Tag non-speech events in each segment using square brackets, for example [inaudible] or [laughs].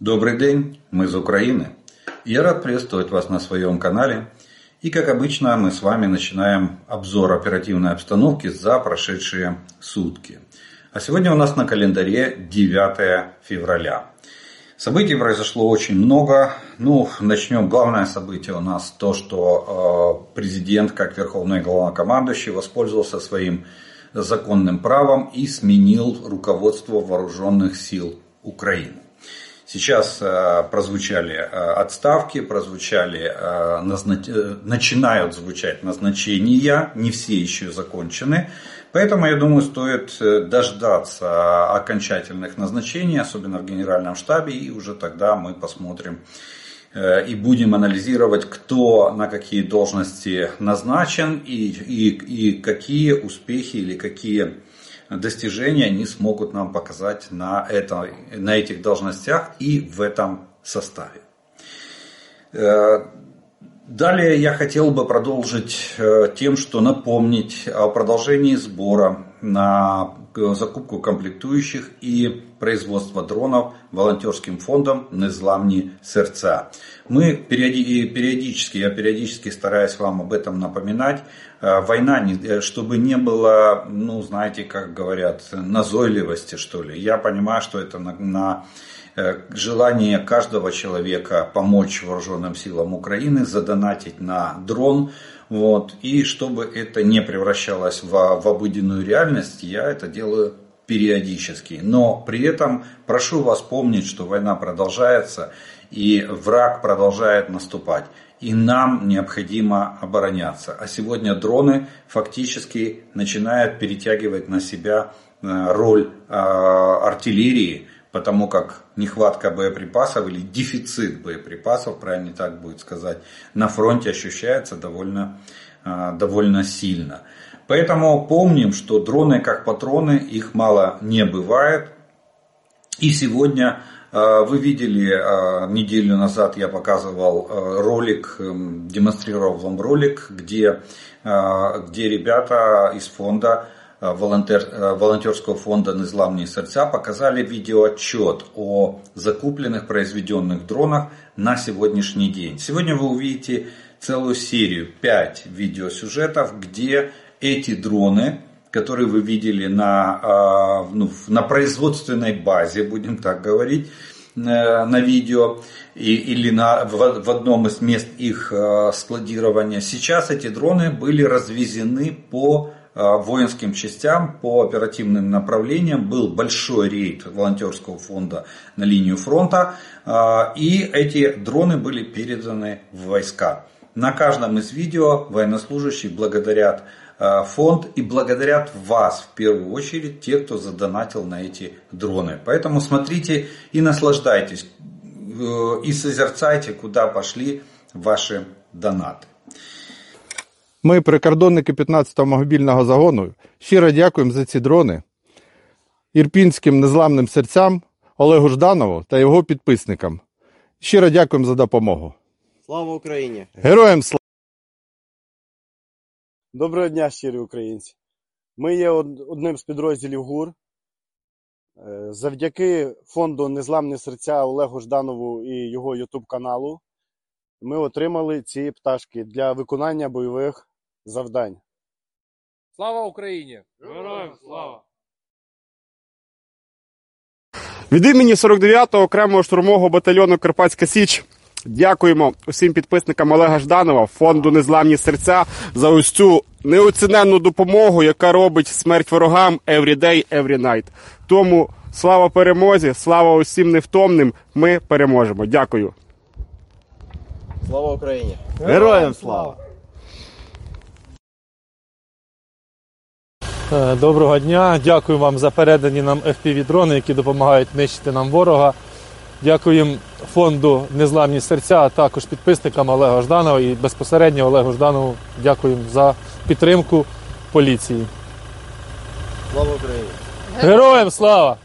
Добрый день, мы из Украины. Я рад приветствовать вас на своем канале. И как обычно мы с вами начинаем обзор оперативной обстановки за прошедшие сутки. А сегодня у нас на календаре 9 февраля. Событий произошло очень много. Ну, начнем. Главное событие у нас то, что э, президент, как верховный главнокомандующий, воспользовался своим законным правом и сменил руководство вооруженных сил Украины. Сейчас э, прозвучали э, отставки, прозвучали, э, назнач... начинают звучать назначения, не все еще закончены. Поэтому, я думаю, стоит дождаться окончательных назначений, особенно в Генеральном штабе, и уже тогда мы посмотрим и будем анализировать, кто на какие должности назначен и, и, и какие успехи или какие достижения они смогут нам показать на, это, на этих должностях и в этом составе. Э, далее я хотел бы продолжить э, тем, что напомнить о продолжении сбора на закупку комплектующих и производство дронов волонтерским фондом «Незламні сердца». Мы периодически, я периодически стараюсь вам об этом напоминать. Э, война, э, чтобы не было, ну, знаете, как говорят, назойливости, что ли. Я понимаю, что это на, на э, желание каждого человека помочь вооруженным силам Украины, задонатить на дрон, вот, и чтобы это не превращалось в, в обыденную реальность, я это делаю периодически. Но при этом прошу вас помнить, что война продолжается и враг продолжает наступать. И нам необходимо обороняться. А сегодня дроны фактически начинают перетягивать на себя э, роль э, артиллерии, потому как нехватка боеприпасов или дефицит боеприпасов, правильно так будет сказать, на фронте ощущается довольно, э, довольно сильно. Поэтому помним, что дроны как патроны, их мало не бывает. И сегодня а, вы видели а, неделю назад я показывал а, ролик, демонстрировал вам ролик, где, где ребята из фонда волонтер, волонтерского фонда «Незламные сердца» показали видеоотчет о закупленных произведенных дронах на сегодняшний день. Сегодня вы увидите целую серию, 5 видеосюжетов, где эти дроны которые вы видели на, а, ну, на производственной базе, будем так говорить, э, на видео или на, в, в одном из мест их э, складирования. Сейчас эти дроны были развезены по э, воинским частям, по оперативным направлениям. Был большой рейд волонтерского фонда на линию фронта. И эти дроны были переданы в войска. На каждом из видео военнослужащие благодарят фонд и благодарят вас в первую очередь, те, кто задонатил на эти дроны. Поэтому смотрите и наслаждайтесь, э, и созерцайте, куда пошли ваші донати. Ми, прикордонники 15-го мобільного загону, щиро дякуємо за ці дрони ірпінським незламним серцям Олегу Жданову та його підписникам. Щиро дякуємо за допомогу. Слава Україні! Героям слава! Доброго дня, щирі українці. Ми є одним з підрозділів ГУР. Е, завдяки фонду Незламні серця Олегу Жданову і його Ютуб каналу ми отримали ці пташки для виконання бойових завдань. Слава Україні! Героям слава! Від імені 49-го окремого штурмового батальйону Карпатська Січ. Дякуємо усім підписникам Олега Жданова, фонду Незламні серця за ось цю неоціненну допомогу, яка робить смерть ворогам every day, every night. Тому слава перемозі, слава усім невтомним. Ми переможемо. Дякую. Слава Україні! Героям слава! Е, доброго дня, дякую вам за передані нам FPV-дрони, які допомагають нищити нам ворога. Дякуємо фонду Незламні серця, а також підписникам Олега Жданова і безпосередньо Олегу Жданову дякуємо за підтримку поліції. Слава Україні! Героям слава!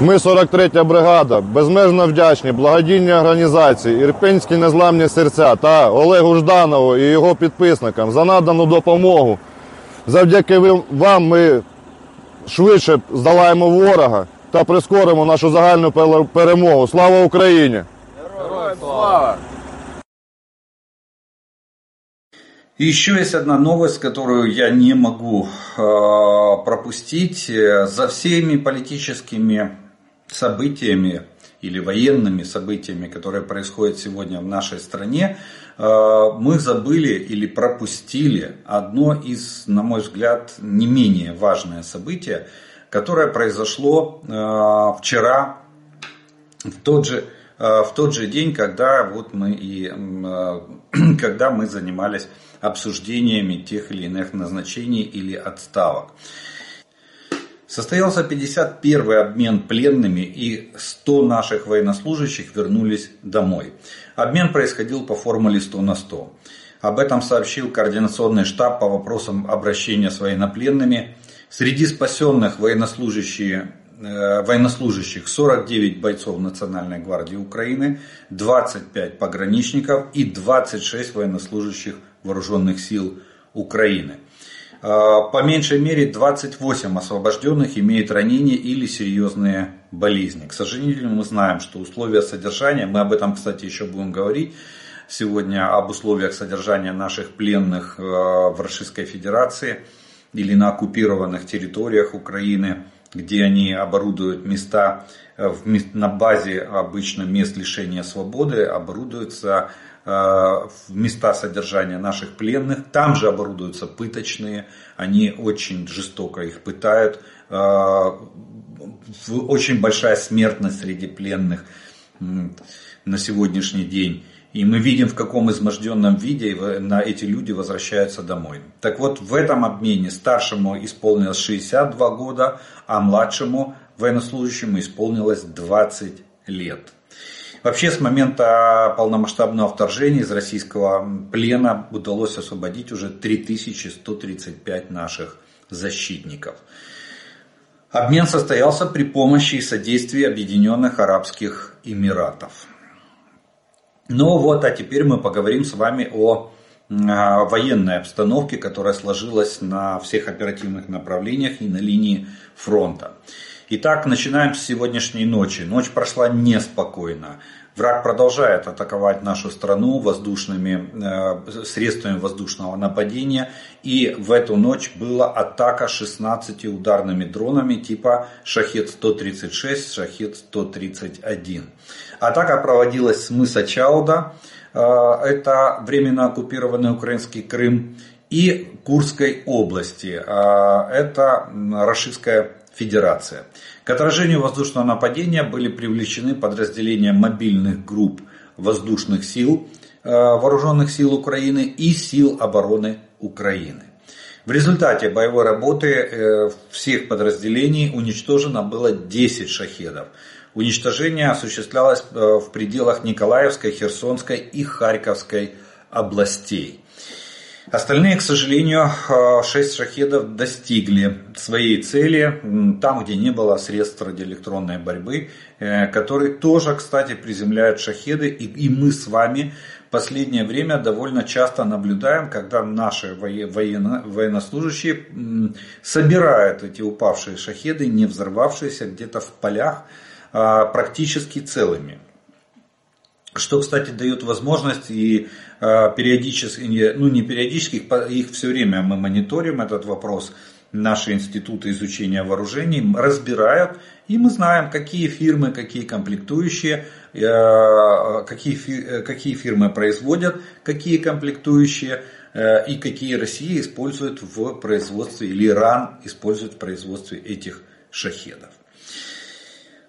Ми 43-я бригада, безмежно вдячні благодійній організації Ірпенські незламні серця та Олегу Жданову і його підписникам за надану допомогу. Завдяки вам ми швидше здолаємо ворога та прискоримо нашу загальну перемогу. Слава Україні! И еще есть одна новость, которую я не могу э, пропустить. За всеми политическими событиями или военными событиями, которые происходят сегодня в нашей стране, э, мы забыли или пропустили одно из, на мой взгляд, не менее важное событие, которое произошло э, вчера в тот же э, в тот же день, когда вот мы и э, [clears throat] когда мы занимались обсуждениями тех или иных назначений или отставок. Состоялся 51-й обмен пленными и 100 наших военнослужащих вернулись домой. Обмен происходил по формуле 100 на 100. Об этом сообщил координационный штаб по вопросам обращения с военнопленными. Среди спасенных военнослужащие э, военнослужащих 49 бойцов Национальной гвардии Украины, 25 пограничников и 26 военнослужащих вооруженных сил Украины. Э, По меньшей мере 28 освобожденных имеют ранения или серьезные болезни. К сожалению, мы знаем, что условия содержания, мы об этом, кстати, еще будем говорить, сегодня об условиях содержания наших пленных э, в Российской Федерации или на оккупированных территориях Украины, где они оборудуют места э, на базе обычно мест лишения свободы, оборудуются э, места содержания наших пленных. Там же оборудуются пыточные, они очень жестоко их пытают. Э, Очень большая смертность среди пленных на сегодняшний день. И мы видим, в каком изможденном виде на эти люди возвращаются домой. Так вот, в этом обмене старшему исполнилось 62 года, а младшему военнослужащему исполнилось 20 лет. Вообще, с момента полномасштабного вторжения из российского плена удалось освободить уже 3135 наших защитников. Обмен состоялся при помощи и содействии Объединенных Арабских Эмиратов. Ну вот, а теперь мы поговорим с вами о а, военной обстановке, которая сложилась на всех оперативных направлениях и на линии фронта. Итак, начинаем с сегодняшней ночи. Ночь прошла неспокойно. Враг продолжает атаковать нашу страну воздушными э, средствами воздушного нападения. И в эту ночь была атака 16 ударными дронами типа Шахет-136, Шахет-131. Атака проводилась с мыса Чауда, э, это временно оккупированный украинский Крым, и Курской области, э, это Рашистская Федерация. К отражению воздушного нападения были привлечены подразделения мобильных групп воздушных сил, э, вооруженных сил Украины и сил обороны Украины. В результате боевой работы э, всех подразделений уничтожено было 10 шахедов. Уничтожение осуществлялось э, в пределах Николаевской, Херсонской и Харьковской областей. Остальные, к сожалению, 6 шахедов достигли своей цели там, где не было средств радиоэлектронной борьбы, э, которые тоже, кстати, приземляют шахеды. И, и мы с вами последнее время довольно часто наблюдаем, когда наши военно- военнослужащие собирают эти упавшие шахеды, не взорвавшиеся где-то в полях, а, практически целыми. Что, кстати, дает возможность и э, периодически, ну не периодически, их их все время мы мониторим этот вопрос, наши институты изучения вооружений разбирают, и мы знаем, какие фирмы, какие комплектующие, э, какие, э, какие фирмы производят, какие комплектующие, э, и какие Россия использует в производстве, или Иран использует в производстве этих шахедов.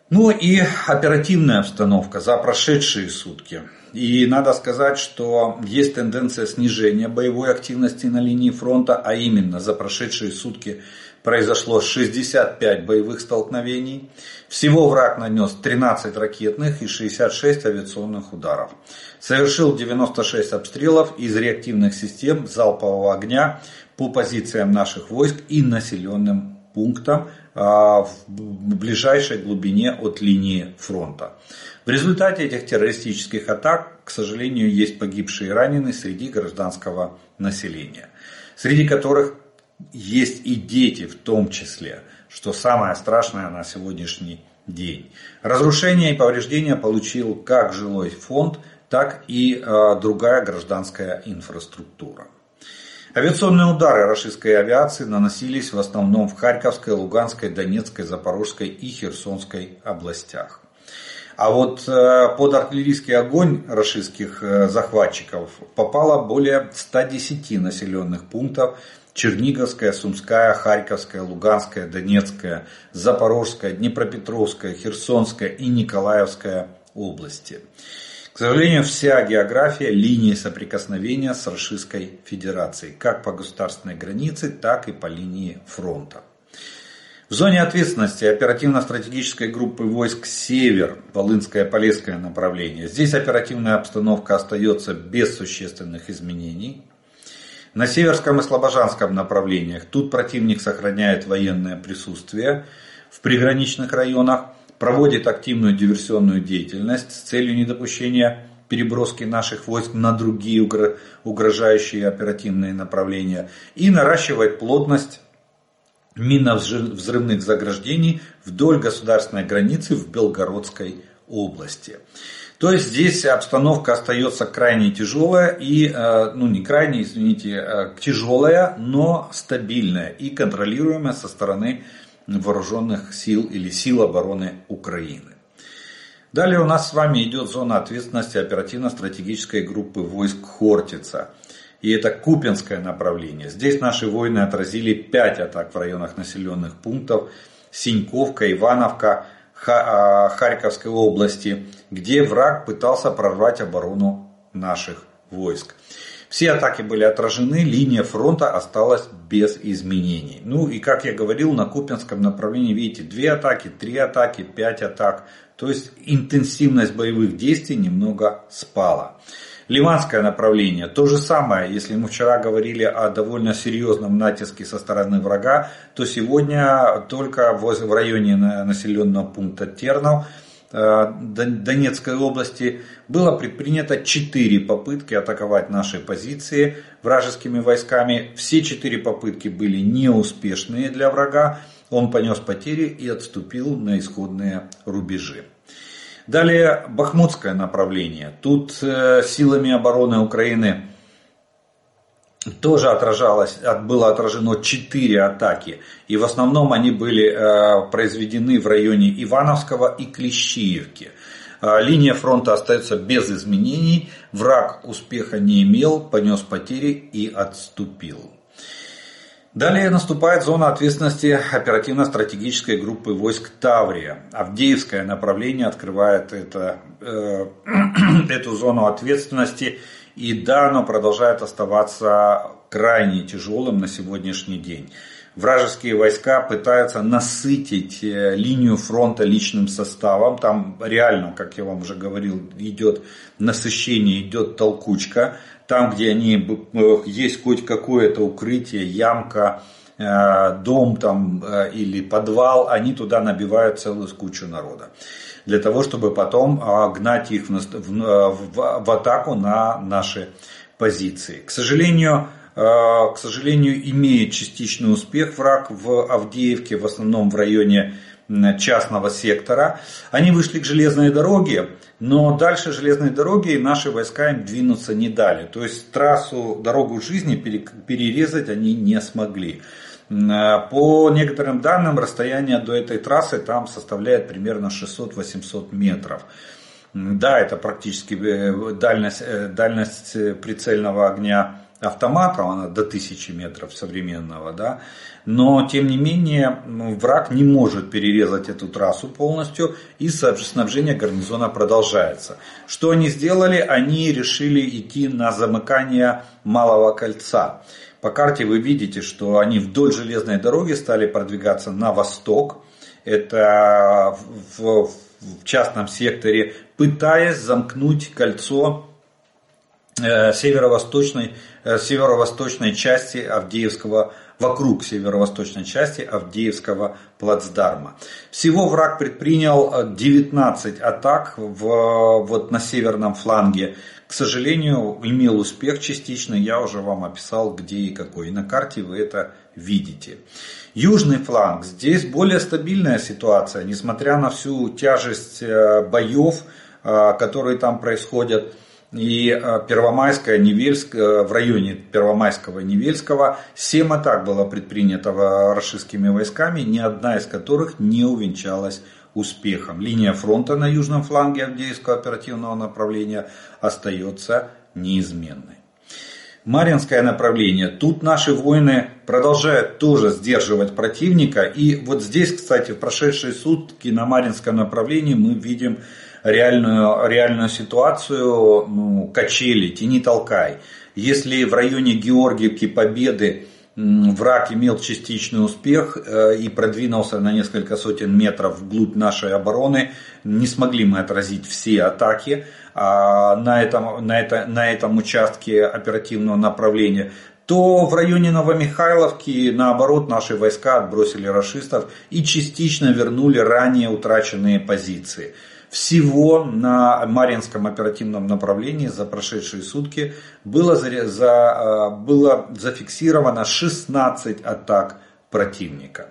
Ну и оперативная обстановка за прошедшие сутки. И надо сказать, что есть тенденция снижения боевой активности на линии фронта, а именно за прошедшие сутки произошло 65 боевых столкновений. Всего враг нанес 13 ракетных и 66 авиационных ударов. Совершил 96 обстрелов из реактивных систем залпового огня по позициям наших войск и населенным пунктам в ближайшей глубине от линии фронта. В результате этих террористических атак, к сожалению, есть погибшие и раненые среди гражданского населения, среди которых есть и дети в том числе, что самое страшное на сегодняшний день. Разрушения и повреждения получил как жилой фонд, так и э, другая гражданская инфраструктура. Авиационные удары российской авиации наносились в основном в Харьковской, Луганской, Донецкой, Запорожской и Херсонской областях. А вот э, под артиллерийский огонь российских э, захватчиков попало более 110 населенных пунктов Черниговская, Сумская, Харьковская, Луганская, Донецкая, Запорожская, Днепропетровская, Херсонская и Николаевская области. К сожалению, вся география линии соприкосновения с Российской Федерацией, как по государственной границе, так и по линии фронта. В зоне ответственности оперативно-стратегической группы войск «Север» Волынское Полесское направление. Здесь оперативная обстановка остается без существенных изменений. На Северском и Слобожанском направлениях тут противник сохраняет военное присутствие в приграничных районах, проводит активную диверсионную деятельность с целью недопущения переброски наших войск на другие угрожающие оперативные направления и наращивает плотность минно-взрывных заграждений вдоль государственной границы в Белгородской области. То есть здесь обстановка остается крайне тяжелая и, э, ну не крайне, извините, э, тяжелая, но стабильная и контролируемая со стороны вооруженных сил или сил обороны Украины. Далее у нас с вами идет зона ответственности оперативно-стратегической группы войск Хортица. И это Купинское направление. Здесь наши воины отразили 5 атак в районах населенных пунктов. Синьковка, Ивановка, а, Харьковской области, где враг пытался прорвать оборону наших войск. Все атаки были отражены, линия фронта осталась без изменений. Ну и как я говорил, на Купинском направлении, видите, две атаки, три атаки, пять атак. То есть интенсивность боевых действий немного спала. Ливанское направление, то же самое, если мы вчера говорили о довольно серьезном натиске со стороны врага, то сегодня только в районе населенного пункта Тернов Донецкой области было предпринято 4 попытки атаковать наши позиции вражескими войсками. Все 4 попытки были неуспешные для врага. Он понес потери и отступил на исходные рубежи. Далее Бахмутское направление. Тут э, силами обороны Украины тоже отражалось, было отражено 4 атаки. И в основном они были э, произведены в районе Ивановского и Клещиевки. Э, линия фронта остается без изменений. Враг успеха не имел, понес потери и отступил. Далее наступает зона ответственности оперативно-стратегической группы войск Таврия. Авдеевское направление открывает это, э, [clears throat] эту зону ответственности. И да, оно продолжает оставаться крайне тяжелым на сегодняшний день. Вражеские войска пытаются насытить э, линию фронта личным составом. Там реально, как я вам уже говорил, идет насыщение, идет толкучка там, где они, э, есть хоть какое-то укрытие, ямка, э, дом там или подвал, они туда набивают целую кучу народа. Для того, чтобы потом гнать их в, в, в, в атаку на наши позиции. К сожалению, к сожалению, имеет частичный успех враг в Авдеевке, в основном в районе частного сектора. Они вышли к железной дороге, но дальше железной дороги наши войска им двинуться не дали. То есть трассу, дорогу жизни перерезать они не смогли. По некоторым данным, расстояние до этой трассы там составляет примерно 600-800 метров. Да, это практически э, дальность, э, дальность прицельного огня автомата, она до 1000 метров современного, да, но тем не менее враг не может перерезать эту трассу полностью и снабжение гарнизона продолжается. Что они сделали? Они решили идти на замыкание малого кольца. По карте вы видите, что они вдоль железной дороги стали продвигаться на восток. Это в, в частном секторе, пытаясь замкнуть кольцо Э, северо-восточной, э, северо-восточной части Авдеевского вокруг северо-восточной части Авдеевского плацдарма. Всего враг предпринял 19 атак в, вот на северном фланге. К сожалению, имел успех частично, я уже вам описал где и какой. И на карте вы это видите. Южный фланг. Здесь более стабильная ситуация, несмотря на всю тяжесть э, боев, э, которые там происходят. И э, Первомайская, Невельская, в районе Первомайского Невельского 7 атак было предпринято российскими войсками, ни одна из которых не увенчалась успехом. Линия фронта на южном фланге Авдеевского оперативного направления остается неизменной. Маринское направление. Тут наши воины продолжают тоже сдерживать противника. И вот здесь, кстати, в прошедшие сутки на Маринском направлении мы видим реальную, реальную ситуацию ну, качели, тяни толкай. Если в районе Георгиевки Победы враг имел частичный успех э, и продвинулся на несколько сотен метров вглубь нашей обороны, не смогли мы отразить все атаки. А, на этом, на, это, на этом участке оперативного направления, то в районе Новомихайловки, наоборот, наши войска отбросили расистов и частично вернули ранее утраченные позиции. Всего на Маринском оперативном направлении за прошедшие сутки было, за, за, было зафиксировано 16 атак противника.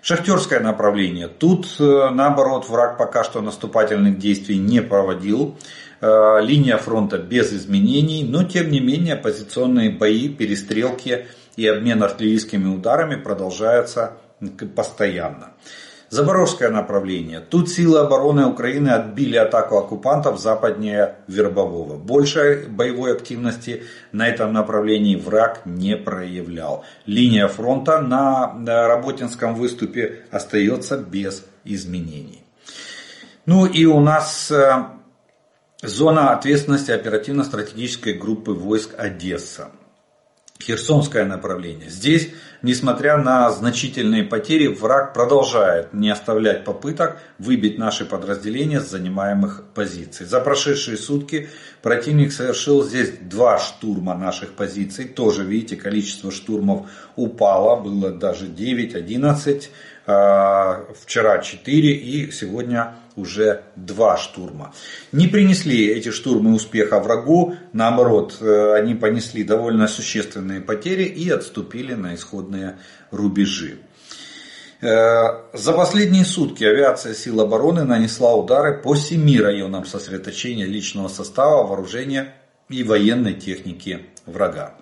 Шахтерское направление. Тут, э, наоборот, враг пока что наступательных действий не проводил. Э, линия фронта без изменений, но тем не менее позиционные бои, перестрелки и обмен артиллерийскими ударами продолжаются постоянно. Запорожское направление. Тут силы обороны Украины отбили атаку оккупантов западнее Вербового. Большей боевой активности на этом направлении враг не проявлял. Линия фронта на Работинском выступе остается без изменений. Ну и у нас э, зона ответственности оперативно-стратегической группы войск Одесса. Херсонское направление. Здесь, несмотря на значительные потери, враг продолжает не оставлять попыток выбить наши подразделения с занимаемых позиций. За прошедшие сутки противник совершил здесь два штурма наших позиций. Тоже, видите, количество штурмов упало, было даже 9-11. А, вчера 4 и сегодня уже два штурма. Не принесли эти штурмы успеха врагу, наоборот, э, они понесли довольно существенные потери и отступили на исходные рубежи. Э, за последние сутки авиация сил обороны нанесла удары по семи районам сосредоточения личного состава, вооружения и военной техники врага.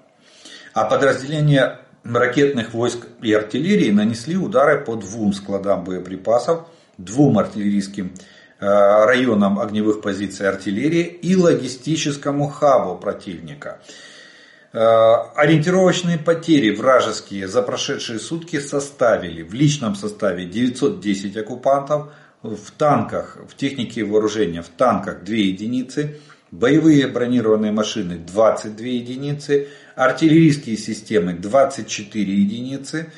А подразделения ракетных войск и артиллерии нанесли удары по двум складам боеприпасов, двум артиллерийским э, районам огневых позиций артиллерии и логистическому хабу противника. Э, ориентировочные потери вражеские за прошедшие сутки составили в личном составе 910 оккупантов, в танках, в технике вооружения, в танках 2 единицы, боевые бронированные машины 22 единицы, артиллерийские системы 24 единицы,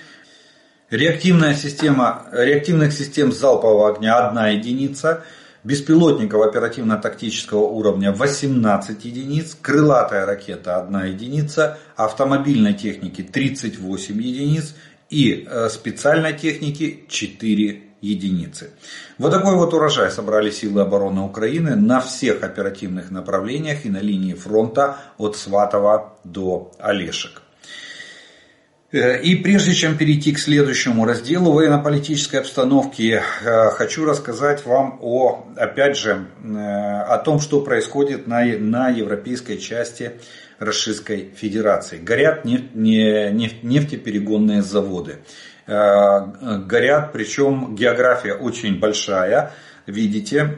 реактивная система, реактивных систем залпового огня 1 единица, беспилотников оперативно-тактического уровня 18 единиц, крылатая ракета 1 единица, автомобильной техники 38 единиц и э, специальной техники 4 единицы. Вот такой вот урожай собрали силы обороны Украины на всех оперативных направлениях и на линии фронта от Сватова до Олешек. Э, и прежде чем перейти к следующему разделу военно-политической обстановки, э, хочу рассказать вам о, опять же, э, о том, что происходит на, на европейской части Российской Федерации. Горят нефть, нефть, нефтеперегонные заводы. Горят, причем география очень большая, видите,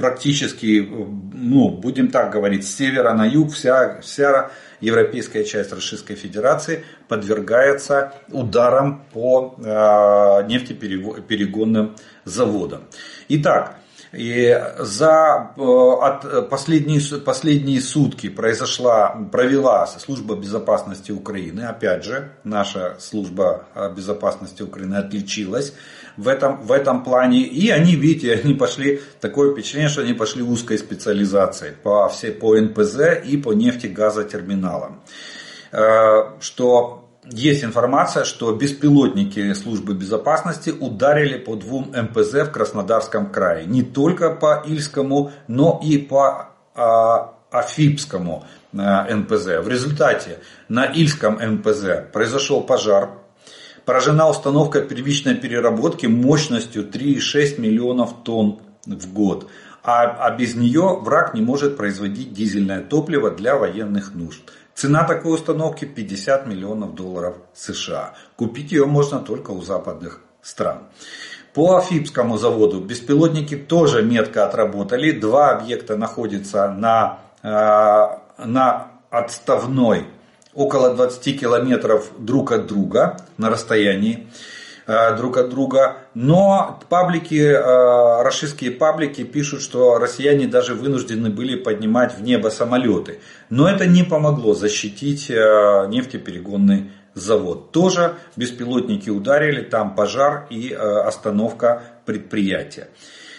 практически, ну, будем так говорить, с севера на юг вся, вся европейская часть Российской Федерации подвергается ударам по э, нефтеперегонным заводам. Итак, и за э, от последние, последние сутки произошла, провела служба безопасности Украины, опять же, наша служба э, безопасности Украины отличилась в этом, в этом плане. И они, видите, [laughs] они пошли, такое впечатление, что они пошли узкой специализацией по, все, по НПЗ и по нефтегазотерминалам. Э, что есть информация, что беспилотники службы безопасности ударили по двум МПЗ в Краснодарском крае. Не только по Ильскому, но и по а, Афипскому а, НПЗ. В результате на Ильском НПЗ произошел пожар. Поражена установка первичной переработки мощностью 3,6 миллионов тонн в год. А, а без нее враг не может производить дизельное топливо для военных нужд. Цена такой установки 50 миллионов долларов США. Купить ее можно только у западных стран. По Афипскому заводу беспилотники тоже метко отработали. Два объекта находятся на, э, на отставной около 20 километров друг от друга на расстоянии. Э, друг от друга. Но паблики, э, российские паблики пишут, что россияне даже вынуждены были поднимать в небо самолеты. Но это не помогло защитить э, нефтеперегонный завод. Тоже беспилотники ударили, там пожар и остановка предприятия.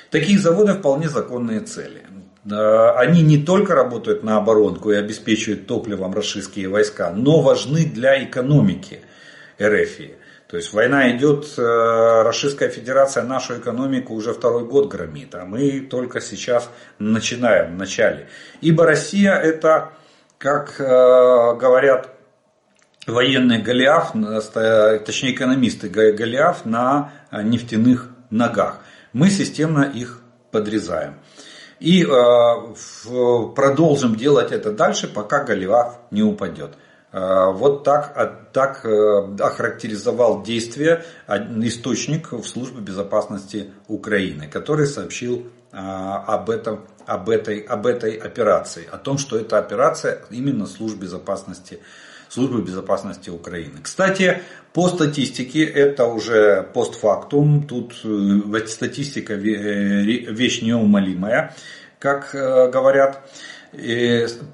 Такие заводы вполне законные цели. Они не только работают на оборонку и обеспечивают топливом российские войска, но важны для экономики РФ. То есть война идет, э, Российская Федерация нашу экономику уже второй год громит, а мы только сейчас начинаем, в начале. Ибо Россия это, как э, говорят военные Голиаф, точнее экономисты Голиаф на нефтяных ногах. Мы системно их подрезаем. И э, продолжим делать это дальше, пока Голиаф не упадет. Э, вот так, а, так э, охарактеризовал действие источник в службе безопасности Украины, который сообщил об, этом, об, этой, об этой операции, о том, что эта операция именно службы безопасности, службы безопасности Украины. Кстати, по статистике, это уже постфактум, тут статистика вещь неумолимая, как говорят.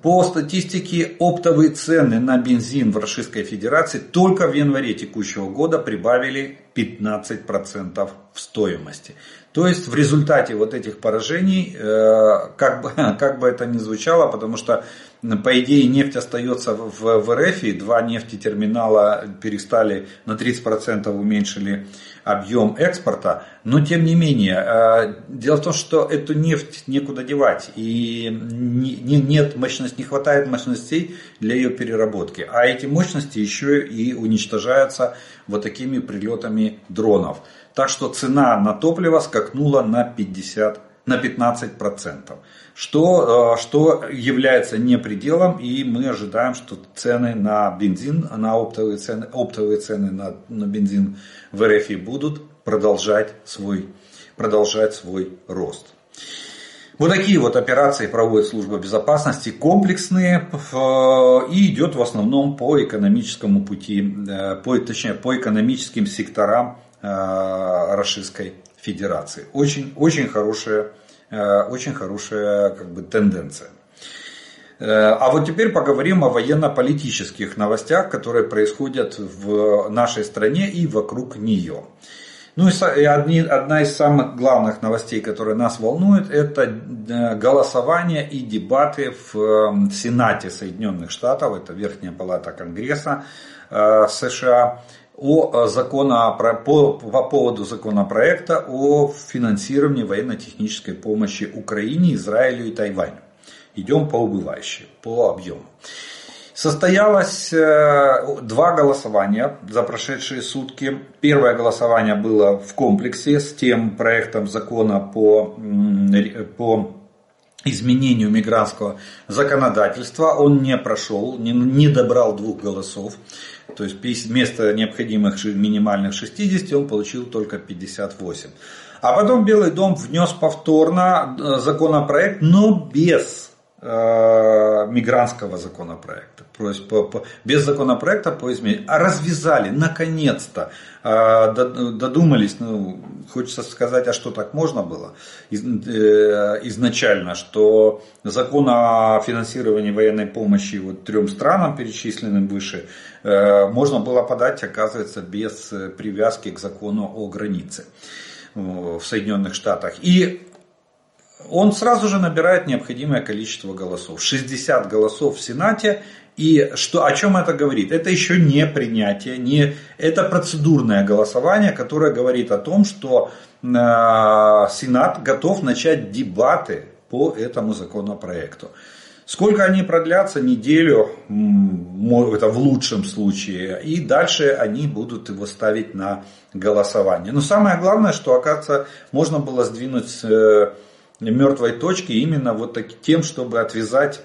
По статистике, оптовые цены на бензин в Российской Федерации только в январе текущего года прибавили 15% в стоимости. То есть в результате вот этих поражений, э, как бы, [laughs] как бы это ни звучало, потому что по идее нефть остается в, в РФ, два нефтетерминала перестали на 30% уменьшили объем экспорта, но тем не менее, э, дело в том, что эту нефть некуда девать, и не, нет мощности, не хватает мощностей для ее переработки, а эти мощности еще и уничтожаются вот такими прилетами дронов. Так что цена на топливо скакнула на 50 на 15%, что, э, что является не пределом, и мы ожидаем, что цены на бензин, на оптовые цены, оптовые цены на, на бензин в РФ будут продолжать свой, продолжать свой рост. Вот такие вот операции проводит служба безопасности, комплексные, и идет в основном по экономическому пути, э, по, точнее по экономическим секторам э, Российской Федерации. Очень, очень хорошая, э, очень хорошая как бы, тенденция. Э, а вот теперь поговорим о военно-политических новостях, которые происходят в нашей стране и вокруг нее. Ну и одни, одна из самых главных новостей, которые нас волнует, это э, голосование и дебаты в Сенате Соединенных Штатов, это Верхняя Палата Конгресса США, о э, закона, по, по поводу законопроекта о финансировании военно-технической помощи Украине, Израилю и Тайваню. Идем по убывающей, по объему. Состоялось э, два голосования за прошедшие сутки. Первое голосование было в комплексе с тем проектом закона по, по изменению мигрантского законодательства. Он не прошел, не, не добрал двух голосов. То есть вместо необходимых минимальных 60 он получил только 58. А потом Белый дом внес повторно э, законопроект, но без мигрантского законопроекта. То есть по, по, без законопроекта по изменению. А развязали, наконец-то, э, додумались, ну, хочется сказать, а что так можно было из, э, изначально, что закон о финансировании военной помощи вот трем странам, перечисленным выше, э, можно было подать, оказывается, без привязки к закону о границе в Соединенных Штатах. И он сразу же набирает необходимое количество голосов. 60 голосов в Сенате. И что, о чем это говорит? Это еще не принятие, не, это процедурное голосование, которое говорит о том, что э, Сенат готов начать дебаты по этому законопроекту. Сколько они продлятся? Неделю, это в лучшем случае. И дальше они будут его ставить на голосование. Но самое главное, что, оказывается, можно было сдвинуть э, мертвой точки именно вот так, тем, чтобы отвязать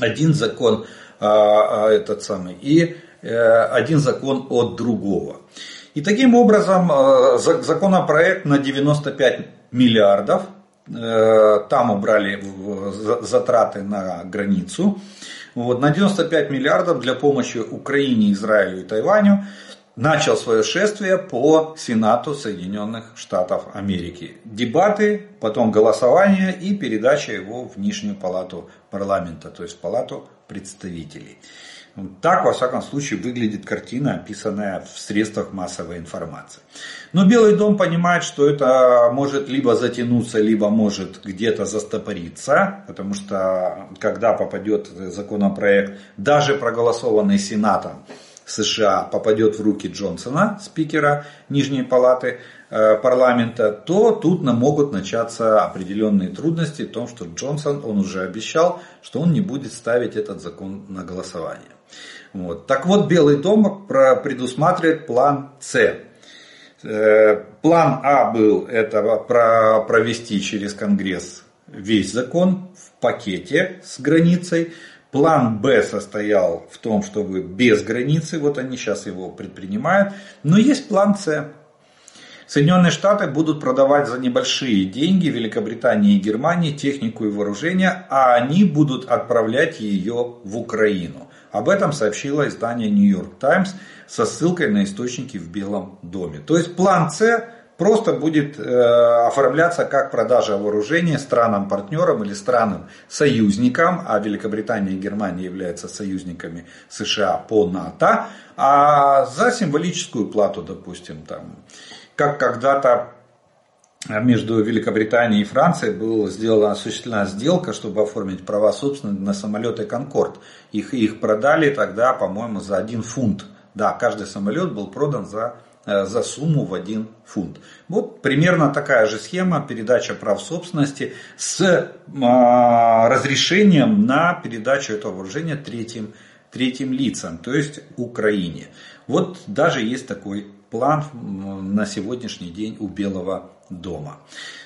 один закон а, а, этот самый и э, один закон от другого. И таким образом э, законопроект на 95 миллиардов Э, там убрали затраты на границу. Вот, на 95 миллиардов для помощи Украине, Израилю и Тайваню начал свое шествие по Сенату Соединенных Штатов Америки. Дебаты, потом голосование и передача его в Нижнюю палату парламента, то есть палату представителей. Так, во всяком случае, выглядит картина, описанная в средствах массовой информации. Но Белый дом понимает, что это может либо затянуться, либо может где-то застопориться, потому что когда попадет законопроект, даже проголосованный Сенатом США, попадет в руки Джонсона, спикера Нижней палаты э, парламента, то тут могут начаться определенные трудности в том, что Джонсон, он уже обещал, что он не будет ставить этот закон на голосование. Вот. Так вот, Белый дом предусматривает план С. Э, план А был это провести через Конгресс весь закон в пакете с границей. План Б состоял в том, чтобы без границы, вот они сейчас его предпринимают. Но есть план С. Соединенные Штаты будут продавать за небольшие деньги Великобритании и Германии технику и вооружение, а они будут отправлять ее в Украину. Об этом сообщило издание New York Times со ссылкой на источники в Белом доме. То есть план С просто будет э, оформляться как продажа вооружения странам-партнерам или странам-союзникам, а Великобритания и Германия являются союзниками США по НАТО, а за символическую плату, допустим, там, как когда-то между Великобританией и Францией была сделана осуществлена сделка, чтобы оформить права собственности на самолеты Конкорд. Их, их продали тогда, по-моему, за один фунт. Да, каждый самолет был продан за, за сумму в один фунт. Вот примерно такая же схема передача прав собственности с а, разрешением на передачу этого вооружения третьим, третьим лицам, то есть Украине. Вот даже есть такой план на сегодняшний день у Белого дома.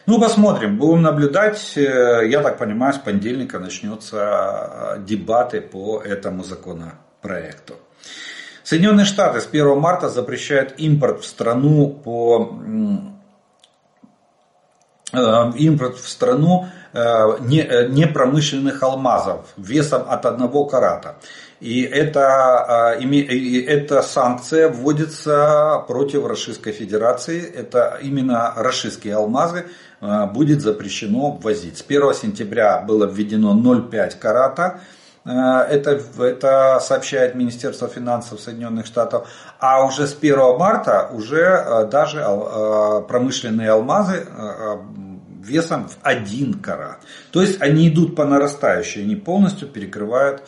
Ну, посмотрим, будем наблюдать. Э, я так понимаю, с понедельника начнется э, дебаты по этому законопроекту. Соединенные Штаты с 1 марта запрещают импорт в страну по э, импорт в страну непромышленных алмазов весом от 1 карата. И эта, эта санкция вводится против Российской Федерации. Это именно российские алмазы будет запрещено ввозить. С 1 сентября было введено 0,5 карата. А, это, это сообщает Министерство финансов Соединенных Штатов. А уже с 1 марта уже а, даже промышленные алмазы весом в 1 карат. То есть они идут по нарастающей, они полностью перекрывают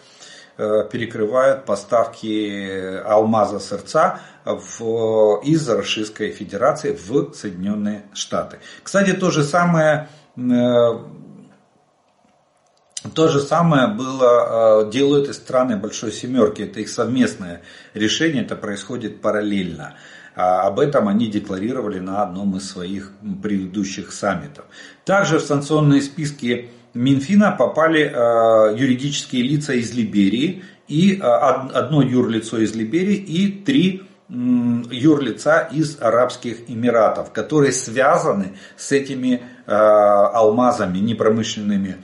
Э, перекрывают поставки алмаза сердца в, из Российской Федерации в Соединенные Штаты. Кстати, то же самое э, то же самое было, э, делают и страны Большой Семерки. Это их совместное решение, это происходит параллельно. А об этом они декларировали на одном из своих предыдущих саммитов. Также в санкционные списки Минфина попали э, юридические лица из Либерии, и э, одно юрлицо из Либерии и три юрлица из Арабских Эмиратов, которые связаны с этими алмазами непромышленными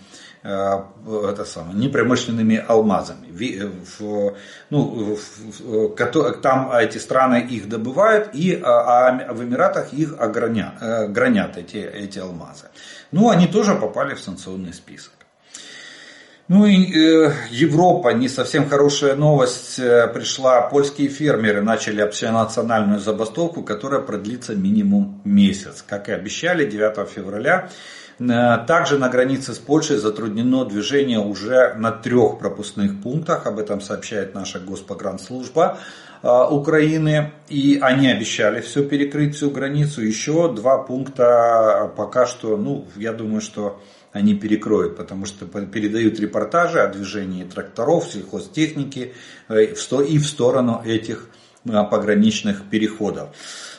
это самое, непромышленными алмазами. В, ну, в, в, там эти страны их добывают, и, а, а в Эмиратах их огранят, гранят эти, эти алмазы. Ну, они тоже попали в санкционный список. Ну и э, Европа, не совсем хорошая новость э, пришла. Польские фермеры начали общенациональную забастовку, которая продлится минимум месяц. Как и обещали, 9 февраля Э, Также на границе с Польшей затруднено движение уже на трех пропускных пунктах, об этом сообщает наша Госпогранслужба э, Украины. И они обещали все перекрыть, всю границу. Еще два пункта пока что, ну, я думаю, что они перекроют, потому что передают репортажи о движении тракторов, сельхозтехники э, и в сторону этих пограничных переходов.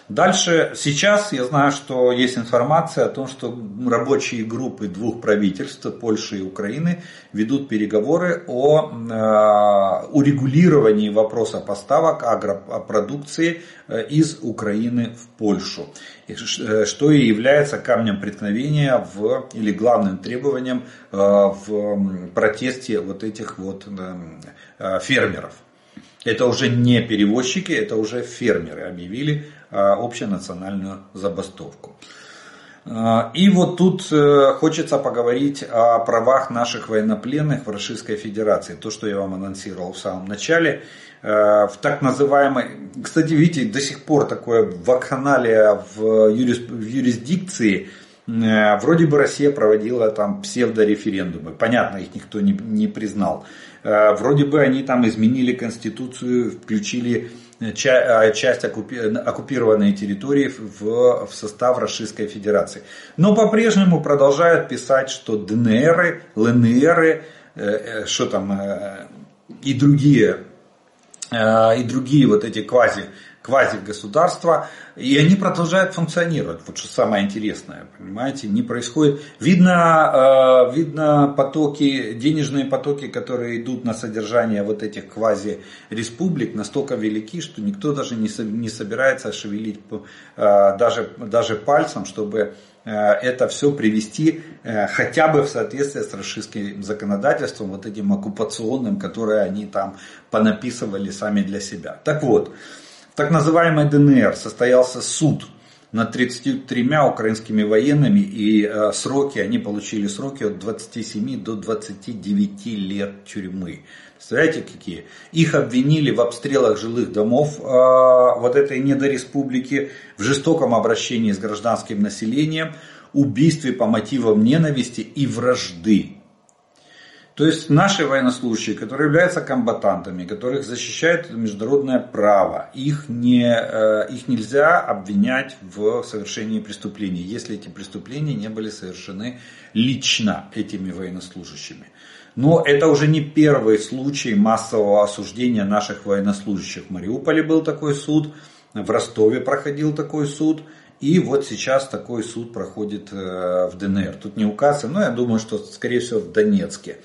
Дальше, сейчас я знаю, что есть информация о том, что рабочие группы двух правительств, Польши и Украины, ведут переговоры о э, урегулировании вопроса поставок агропродукции э, из Украины в Польшу, э, что и является камнем преткновения в, или главным требованием в протесте вот этих вот фермеров. Это уже не перевозчики, это уже фермеры объявили общенациональную забастовку. А, и вот тут э, хочется поговорить о правах наших военнопленных в Российской Федерации. То, что я вам анонсировал в самом начале. Э, в так называемой... Кстати, видите, до сих пор такое вакханалия в, юрис, в юрисдикции. Э, вроде бы Россия проводила там псевдореферендумы. Понятно, их никто не, не признал. Вроде бы они там изменили конституцию, включили часть оккупированной территории в, в состав Российской Федерации. Но по-прежнему продолжают писать, что ДНР, ЛНР, э, э, что там, и другие, и другие вот эти квази квази-государства, и они продолжают функционировать. Вот что самое интересное, понимаете, не происходит. Видно, э, видно потоки, денежные потоки, которые идут на содержание вот этих квази-республик, настолько велики, что никто даже не, не собирается шевелить э, даже, даже пальцем, чтобы э, это все привести хотя бы в соответствие с российским законодательством, вот этим оккупационным, которое они там понаписывали сами для себя. Так вот, так называемой ДНР состоялся суд над 33 украинскими военными, и э, сроки, они получили сроки от 27 до 29 лет тюрьмы. Представляете, какие? Их обвинили в обстрелах жилых домов э, вот этой недореспублики, в жестоком обращении с гражданским населением, убийстве по мотивам ненависти и вражды. То есть наши военнослужащие, которые являются комбатантами, которых защищает международное право, их, не, э, их нельзя обвинять в совершении преступлений, если эти преступления не были совершены лично этими военнослужащими. Но это уже не первый случай массового осуждения наших военнослужащих. В Мариуполе был такой суд, в Ростове проходил такой суд. И вот сейчас такой суд проходит э, в ДНР. Тут не указано, но я думаю, что скорее всего в Донецке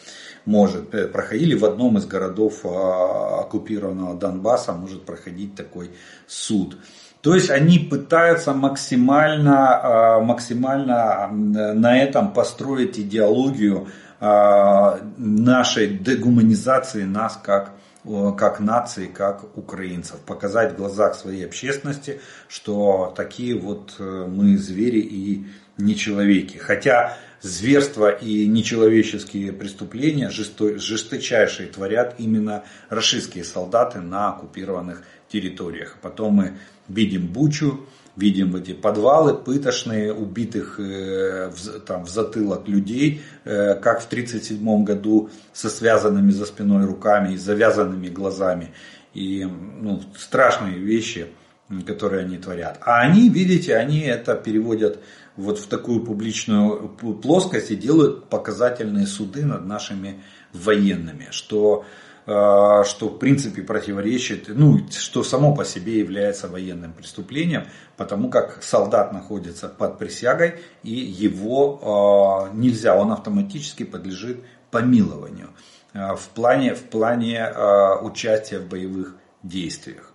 может, э, проходили в одном из городов а, оккупированного Донбасса, может проходить такой суд. То есть они пытаются максимально, а, максимально на этом построить идеологию а, нашей дегуманизации нас как, как нации, как украинцев. Показать в глазах своей общественности, что такие вот э, мы звери и не человеки. Хотя зверства и нечеловеческие преступления жесточайшие творят именно российские солдаты на оккупированных территориях. Потом мы видим Бучу, видим эти подвалы пытошные, убитых э, там, в затылок людей, э, как в 1937 году со связанными за спиной руками и завязанными глазами. И ну, страшные вещи, которые они творят. А они, видите, они это переводят вот в такую публичную плоскость и делают показательные суды над нашими военными, что, что в принципе противоречит, ну, что само по себе является военным преступлением, потому как солдат находится под присягой и его э, нельзя, он автоматически подлежит помилованию э, в плане, в плане участия в боевых действиях.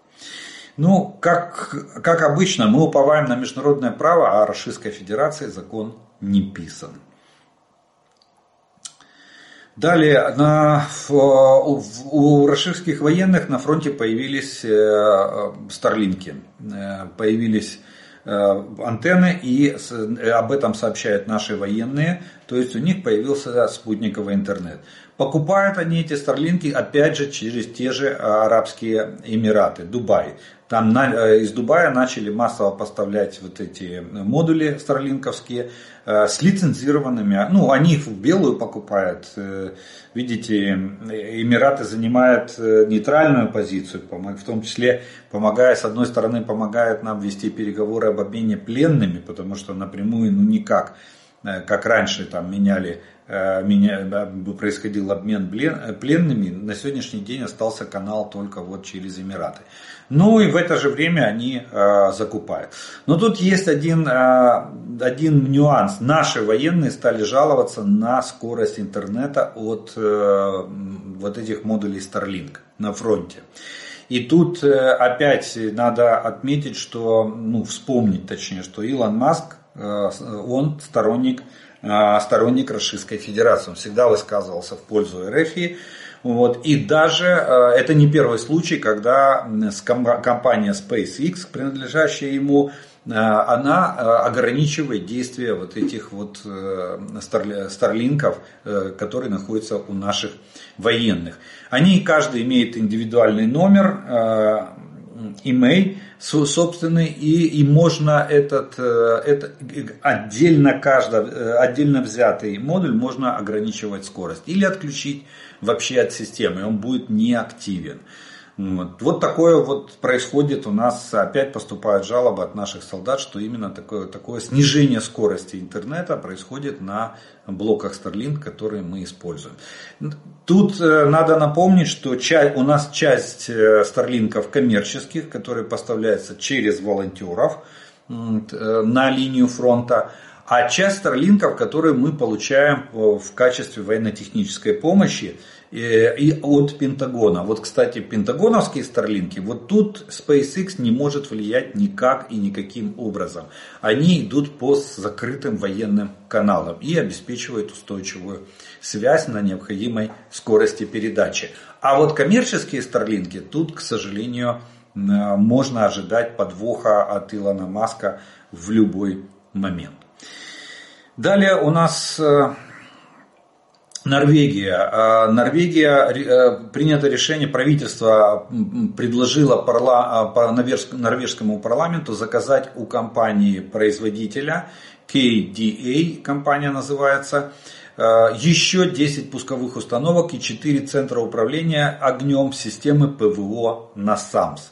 Ну, как, как обычно, мы уповаем на международное право, а Российской Федерации закон не писан. Далее, на, у, у российских военных на фронте появились э, старлинки, э, появились э, антенны, и об этом сообщают наши военные, то есть у них появился спутниковый интернет. Покупают они эти старлинки опять же через те же Арабские Эмираты, Дубай. Там на, э, из Дубая начали массово поставлять вот эти модули старлинковские э, с лицензированными. Ну, они их в белую покупают. Э, видите, Эмираты занимают э, нейтральную позицию, в том числе помогая, с одной стороны, помогает нам вести переговоры об обмене пленными, потому что напрямую, ну никак, э, как раньше там меняли Э, меня, происходил обмен пленными, на сегодняшний день остался канал только вот через Эмираты. Ну и в это же время они э, закупают. Но тут есть один, э, один нюанс. Наши военные стали жаловаться на скорость интернета от э, вот этих модулей Starlink на фронте. И тут э, опять надо отметить, что, ну, вспомнить точнее, что Илон Маск, э, он сторонник а, сторонник Российской Федерации. Он всегда высказывался в пользу РФ. Вот. И даже а, это не первый случай, когда компания SpaceX, принадлежащая ему, а, она ограничивает действия вот этих вот э, старлинков, э, которые находятся у наших военных. Они каждый имеет индивидуальный номер, имей собственный, и, и можно этот, э, это, отдельно, каждый, э, отдельно взятый модуль можно ограничивать скорость или отключить вообще от системы, он будет неактивен. Вот. вот такое вот происходит у нас, опять поступают жалобы от наших солдат, что именно такое, такое снижение скорости интернета происходит на блоках Starlink, которые мы используем. Тут э, надо напомнить, что у нас часть э, Старлинков коммерческих, которые поставляются через волонтеров э, на линию фронта, а часть старлинков, которые мы получаем в качестве военно-технической помощи, и от Пентагона. Вот, кстати, пентагоновские старлинки, вот тут SpaceX не может влиять никак и никаким образом. Они идут по закрытым военным каналам и обеспечивают устойчивую связь на необходимой скорости передачи. А вот коммерческие старлинки, тут, к сожалению, можно ожидать подвоха от Илона Маска в любой момент. Далее у нас э, Норвегия. А, Норвегия э, принято решение, правительство предложило парла, а, норвежскому парламенту заказать у компании-производителя KDA, компания называется, э, еще 10 пусковых установок и 4 центра управления огнем системы ПВО на САМС.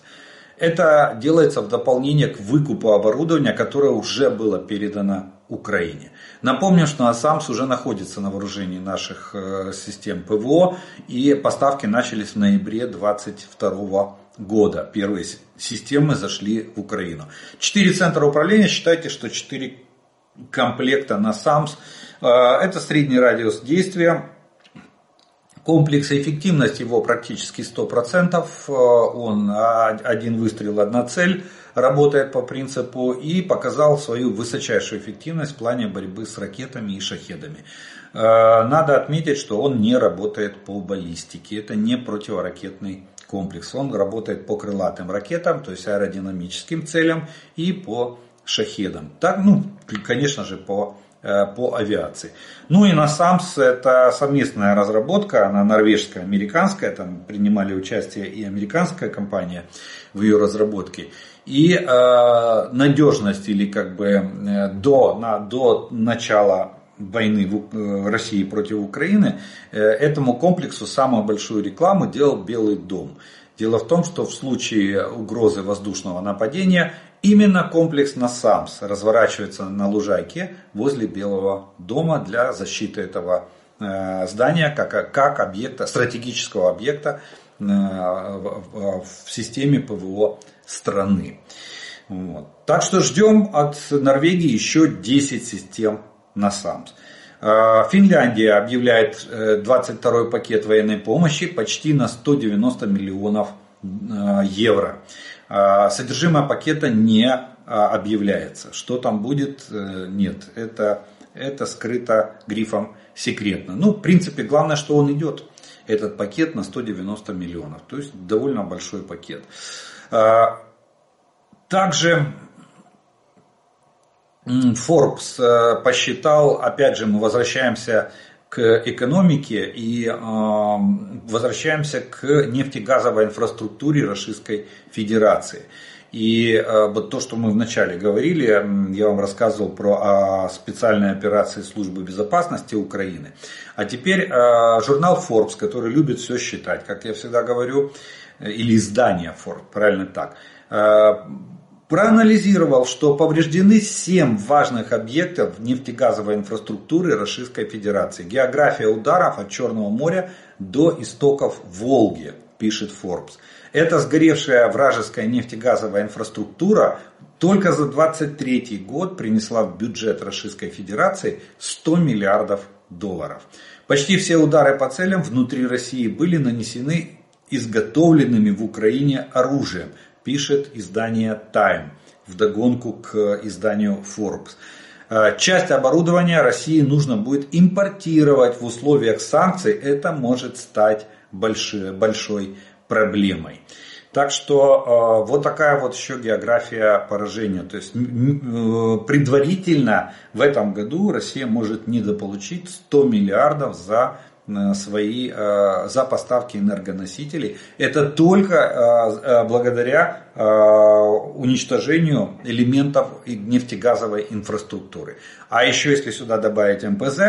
Это делается в дополнение к выкупу оборудования, которое уже было передано Украине. Напомню, что АСАМС уже находится на вооружении наших э, систем ПВО и поставки начались в ноябре 2022 года. Первые системы зашли в Украину. Четыре центра управления, считайте, что четыре комплекта на САМС. Э, это средний радиус действия комплекс эффективность его практически 100%. Э, он один выстрел, одна цель работает по принципу и показал свою высочайшую эффективность в плане борьбы с ракетами и шахедами. Э, надо отметить, что он не работает по баллистике. Это не противоракетный комплекс. Он работает по крылатым ракетам, то есть аэродинамическим целям и по шахедам. Так, ну, конечно же, по по авиации. Ну и на САМС это совместная разработка, она норвежская, американская, там принимали участие и американская компания в ее разработке. И э, надежность или как бы э, до, на, до начала войны в, э, России против Украины, э, этому комплексу самую большую рекламу делал Белый дом. Дело в том, что в случае угрозы воздушного нападения Именно комплекс НАСАМС разворачивается на лужайке возле Белого дома для защиты этого э, здания как, как объекта, стратегического объекта э, в системе ПВО страны. Вот. Так что ждем от Норвегии еще 10 систем НАСАМС. Э, Финляндия объявляет 22-й пакет военной помощи почти на 190 миллионов евро. А, содержимое пакета не а, объявляется. Что там будет, э, нет. Это, это скрыто грифом секретно. Ну, в принципе, главное, что он идет. Этот пакет на 190 миллионов. То есть довольно большой пакет. А, также Forbes э, посчитал, опять же, мы возвращаемся к экономике и э, возвращаемся к нефтегазовой инфраструктуре Российской Федерации. И э, вот то, что мы вначале говорили, я вам рассказывал про э, специальные операции службы безопасности Украины. А теперь журнал Forbes, который любит все считать, как я всегда говорю, э, или издание Forbes, правильно так, проанализировал, что повреждены 7 важных объектов нефтегазовой инфраструктуры Российской Федерации. География ударов от Черного моря до истоков Волги, пишет Forbes. Эта сгоревшая вражеская нефтегазовая инфраструктура только за 23 год принесла в бюджет Российской Федерации 100 миллиардов долларов. Почти все удары по целям внутри России были нанесены изготовленными в Украине оружием, пишет издание Time вдогонку к изданию Forbes. Э, часть оборудования России нужно будет импортировать в условиях санкций. Это может стать большой, большой проблемой. Так что э, вот такая вот еще география поражения. То есть э, предварительно в этом году Россия может недополучить 100 миллиардов за свои за поставки энергоносителей. Это только благодаря уничтожению элементов нефтегазовой инфраструктуры. А еще если сюда добавить МПЗ,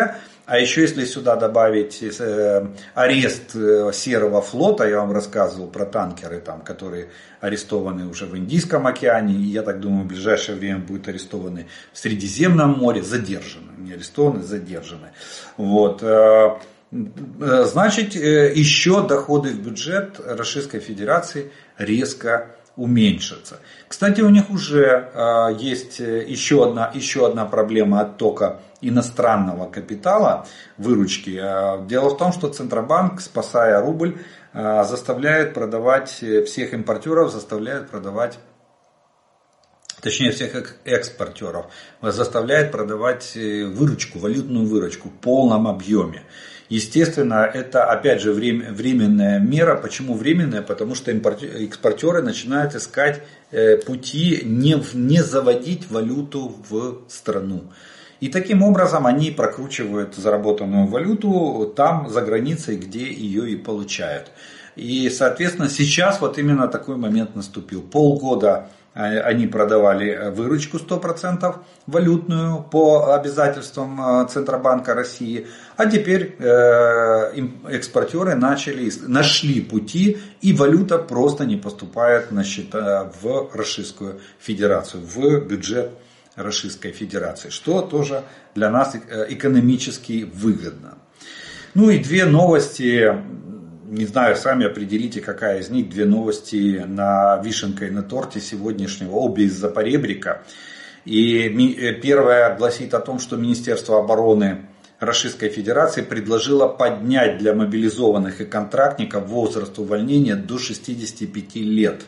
а еще если сюда добавить э, арест э, Серого флота, я вам рассказывал про танкеры, там, которые арестованы уже в Индийском океане, и я так думаю, в ближайшее время будут арестованы в Средиземном море, задержаны, не арестованы, задержаны. Вот. Э, значит, еще доходы в бюджет Российской Федерации резко уменьшатся. Кстати, у них уже есть еще одна, еще одна проблема оттока иностранного капитала, выручки. Дело в том, что Центробанк, спасая рубль, заставляет продавать э, всех импортеров, заставляет продавать точнее всех экспортеров, заставляет продавать э, выручку, валютную выручку в полном объеме. Естественно, это опять же временная мера. Почему временная? Потому что экспортеры начинают искать э, пути не, не заводить валюту в страну. И таким образом они прокручивают заработанную валюту там, за границей, где ее и получают. И, соответственно, сейчас вот именно такой момент наступил. Полгода они продавали выручку 100% валютную по обязательствам а, Центробанка России, а теперь э, экспортеры начали, нашли пути, и валюта просто не поступает на счета в Российскую Федерацию, в бюджет Российской Федерации, что тоже для нас э, экономически выгодно. Ну и две новости, не знаю, сами определите, какая из них, две новости на вишенкой на торте сегодняшнего, обе из Запоребрика. И э, первая гласит о том, что Министерство обороны Российской Федерации предложило поднять для мобилизованных и контрактников возраст увольнения до 65 лет.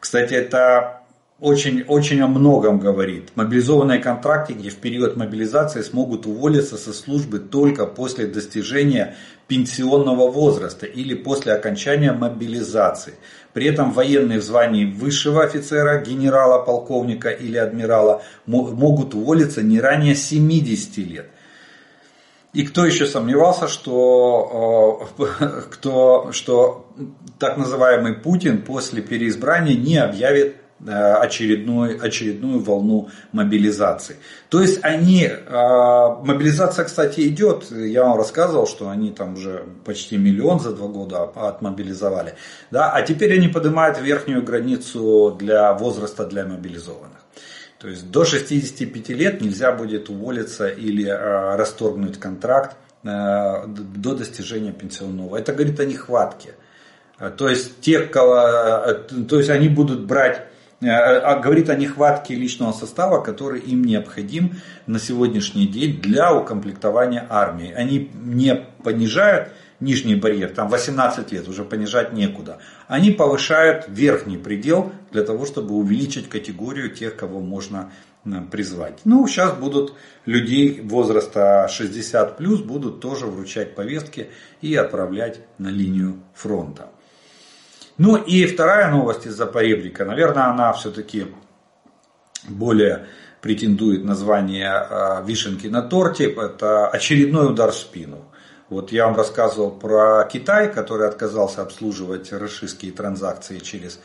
Кстати, это очень, очень о многом говорит. Мобилизованные контрактники в период мобилизации смогут уволиться со службы только после достижения пенсионного возраста или после окончания мобилизации. При этом военные в звании высшего офицера, генерала, полковника или адмирала могут уволиться не ранее 70 лет. И кто еще сомневался, что, э, [laughs] кто, что так называемый Путин после переизбрания не объявит Э, очередную, очередную волну мобилизации. То есть они, э, мобилизация, кстати, идет, я вам рассказывал, что они там уже почти миллион за два года отмобилизовали, да, а теперь они поднимают верхнюю границу для возраста для мобилизованных. То есть до 65 лет нельзя будет уволиться или э, расторгнуть контракт до достижения пенсионного. Это говорит о нехватке. То есть, те, то есть они будут брать говорит о нехватке личного состава, который им необходим на сегодняшний день для укомплектования армии. Они не понижают нижний барьер, там 18 лет, уже понижать некуда. Они повышают верхний предел для того, чтобы увеличить категорию тех, кого можно э, призвать. Ну, сейчас будут людей возраста 60 плюс будут тоже вручать повестки и отправлять на линию фронта. Ну и вторая новость из Запоребрика, наверное, она все-таки более претендует на звание э, вишенки на торте, это очередной удар в спину. Вот я вам рассказывал про Китай, который отказался обслуживать российские транзакции через,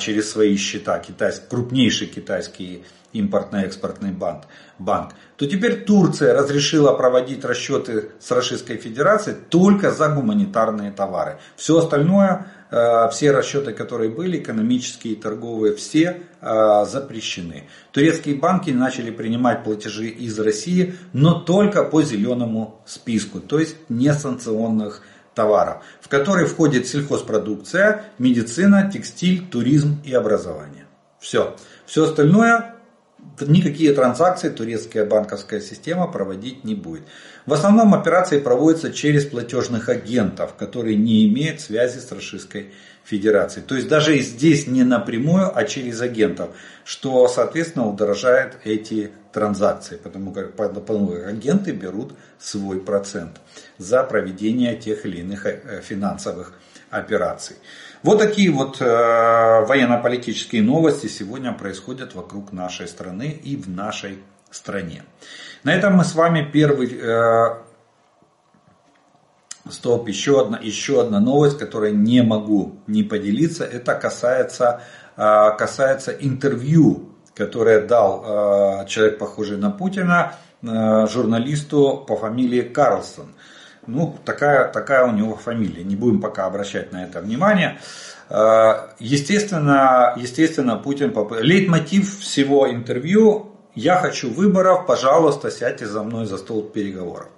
через свои счета. Китай, крупнейший китайский импортно-экспортный банк, банк, то теперь Турция разрешила проводить расчеты с Российской Федерацией только за гуманитарные товары. Все остальное, все расчеты, которые были, экономические, торговые, все э, запрещены. Турецкие банки начали принимать платежи из России, но только по зеленому списку, то есть не санкционных товаров, в который входит сельхозпродукция, медицина, текстиль, туризм и образование. Все. Все остальное никакие транзакции турецкая банковская система проводить не будет. В основном операции проводятся через платежных агентов, которые не имеют связи с Российской Федерацией. То есть даже здесь не напрямую, а через агентов, что соответственно удорожает эти транзакции, потому как, потому как агенты берут свой процент за проведение тех или иных э, финансовых операций. Вот такие вот э, военно-политические новости сегодня происходят вокруг нашей страны и в нашей стране. На этом мы с вами первый... Э, стоп, еще одна, еще одна новость, которой не могу не поделиться. Это касается, э, касается интервью, которое дал э, человек, похожий на Путина, э, журналисту по фамилии Карлсон. Ну, такая, такая у него фамилия. Не будем пока обращать на это внимание. Э, естественно, естественно, Путин... Лейтмотив всего интервью «Я хочу выборов, пожалуйста, сядьте за мной за стол переговоров».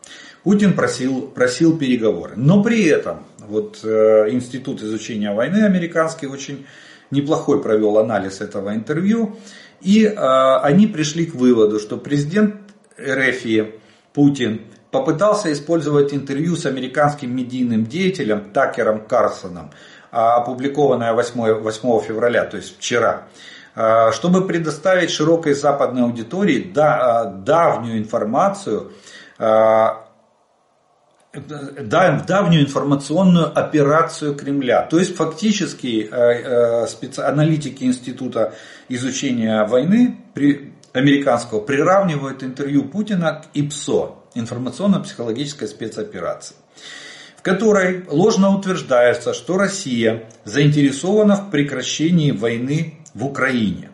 Путин просил, просил переговоры. Но при этом вот, э, Институт изучения войны американский очень неплохой провел анализ этого интервью. И э, они пришли к выводу, что президент РФ Путин попытался использовать интервью с американским медийным деятелем Такером Карсоном, а, опубликованное 8, 8 февраля, то есть вчера, а, чтобы предоставить широкой западной аудитории а, давнюю информацию, давнюю информационную операцию Кремля. То есть фактически аналитики Института изучения войны американского приравнивают интервью Путина к ИПСО, информационно-психологической спецоперации, в которой ложно утверждается, что Россия заинтересована в прекращении войны в Украине.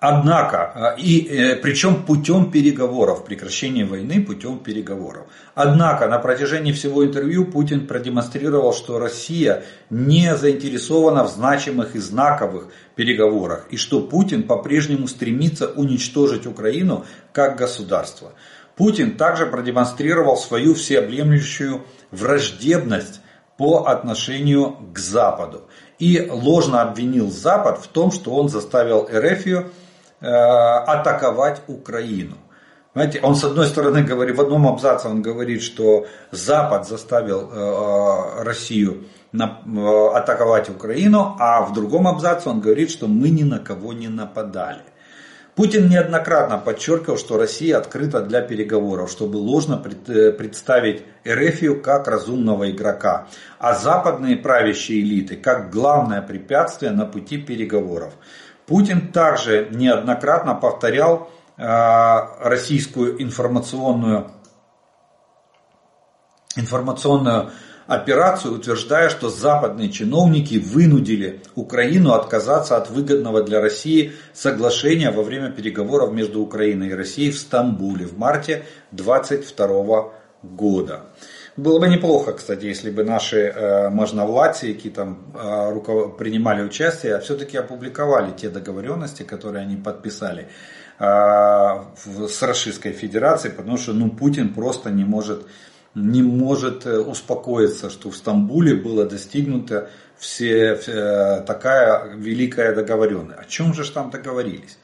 Однако, э, и э, причем путем переговоров, прекращение войны путем переговоров. Однако на протяжении всего интервью Путин продемонстрировал, что Россия не заинтересована в значимых и знаковых переговорах, и что Путин по-прежнему стремится уничтожить Украину как государство. Путин также продемонстрировал свою всеобъемлющую враждебность по отношению к Западу и ложно обвинил Запад в том, что он заставил Эрефию атаковать Украину. Знаете, он с одной стороны говорит, в одном абзаце он говорит, что Запад заставил э, Россию э, атаковать Украину, а в другом абзаце он говорит, что мы ни на кого не нападали. Путин неоднократно подчеркивал, что Россия открыта для переговоров, чтобы ложно представить Эрефию как разумного игрока, а западные правящие элиты как главное препятствие на пути переговоров. Путин также неоднократно повторял э, российскую информационную, информационную операцию, утверждая, что западные чиновники вынудили Украину отказаться от выгодного для России соглашения во время переговоров между Украиной и Россией в Стамбуле в марте 2022 года. Было бы неплохо, кстати, если бы наши э, можновладцы, там э, руков... принимали участие, а все-таки опубликовали те договоренности, которые они подписали э, с Российской Федерацией, потому что ну, Путин просто не может, не может э, успокоиться, что в Стамбуле было достигнуто все, все, э, такая великая договоренность. О чем же там договорились?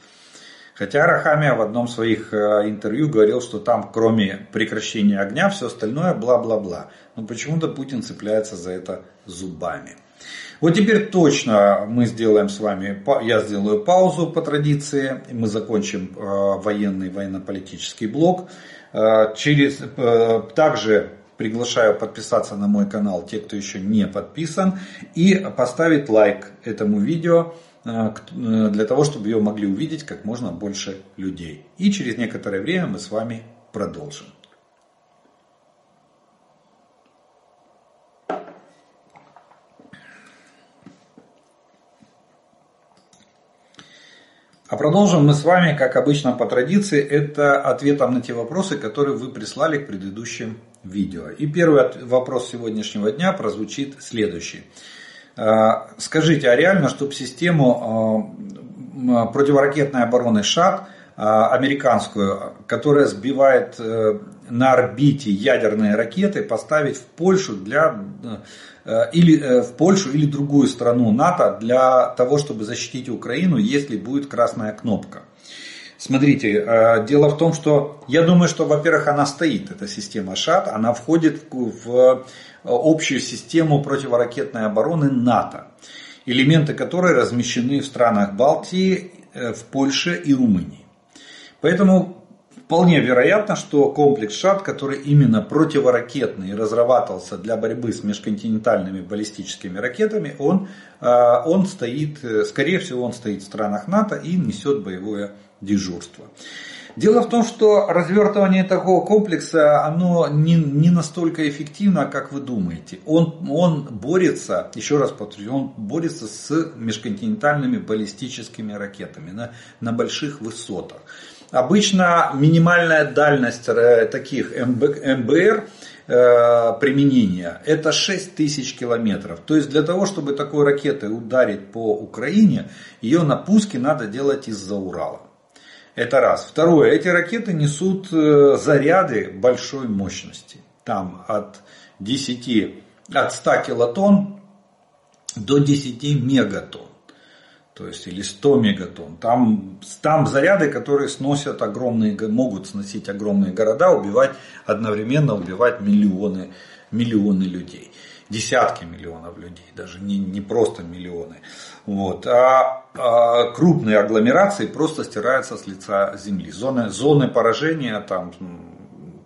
Хотя Рахамия в одном своих э, интервью говорил, что там кроме прекращения огня все остальное бла-бла-бла. Но почему-то Путин цепляется за это зубами. Вот теперь точно мы сделаем с вами, я сделаю паузу по традиции, мы закончим э, военный, военно-политический блок. Э, через, также приглашаю подписаться на мой канал, те, кто еще не подписан, и поставить лайк этому видео, для того, чтобы ее могли увидеть как можно больше людей. И через некоторое время мы с вами продолжим. А продолжим мы с вами, как обычно по традиции, это ответом на те вопросы, которые вы прислали к предыдущим видео. И первый вопрос сегодняшнего дня прозвучит следующий. А, скажите, а реально, чтобы систему а, противоракетной обороны ШАД, а, американскую, которая сбивает э, на орбите ядерные ракеты, поставить в Польшу для Э, или э, в Польшу или другую страну НАТО для того, чтобы защитить Украину, если будет красная кнопка. Смотрите, э, дело в том, что я думаю, что, во-первых, она стоит, эта система ШАТ, она входит в общую систему противоракетной обороны НАТО, элементы которой размещены в странах Балтии, в Польше и Румынии. Поэтому Вполне вероятно, что комплекс ШАД, который именно противоракетный разрабатывался для борьбы с межконтинентальными баллистическими ракетами, он, он стоит, скорее всего, он стоит в странах НАТО и несет боевое дежурство. Дело в том, что развертывание такого комплекса, оно не, не настолько эффективно, как вы думаете. Он, он борется, еще раз повторю, он борется с межконтинентальными баллистическими ракетами на, на больших высотах. Обычно минимальная дальность э, таких МБР э, применения это 6 тысяч километров. То есть для того, чтобы такой ракетой ударить по Украине, ее на пуске надо делать из-за Урала. Это раз. Второе. Эти ракеты несут э, заряды большой мощности. Там от 10, от 100 килотонн до 10 мегатонн то есть или 100 мегатонн. Там, там заряды, которые сносят огромные, могут сносить огромные города, убивать одновременно, убивать миллионы, миллионы людей. Десятки миллионов людей, даже не, не просто миллионы. Вот. А, а крупные агломерации просто стираются с лица земли. Зоны, зоны поражения там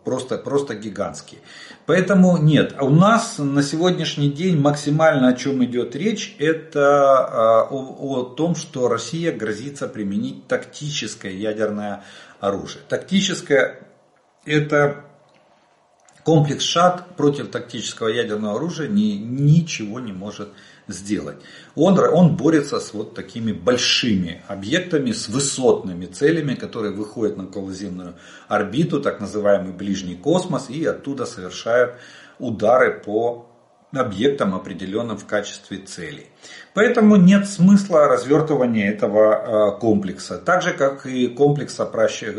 просто, просто гигантские. Поэтому нет, у нас на сегодняшний день максимально о чем идет речь, это а, о, о том, что Россия грозится применить тактическое ядерное оружие. Тактическое это комплекс ШАД против тактического ядерного оружия ни, ничего не может сделать. Он, он борется с вот такими большими объектами, с высотными целями, которые выходят на околоземную орбиту, так называемый ближний космос, и оттуда совершают удары по объектам, определенным в качестве целей. Поэтому нет смысла развертывания этого э, комплекса. Так же, как и комплекса HEAD,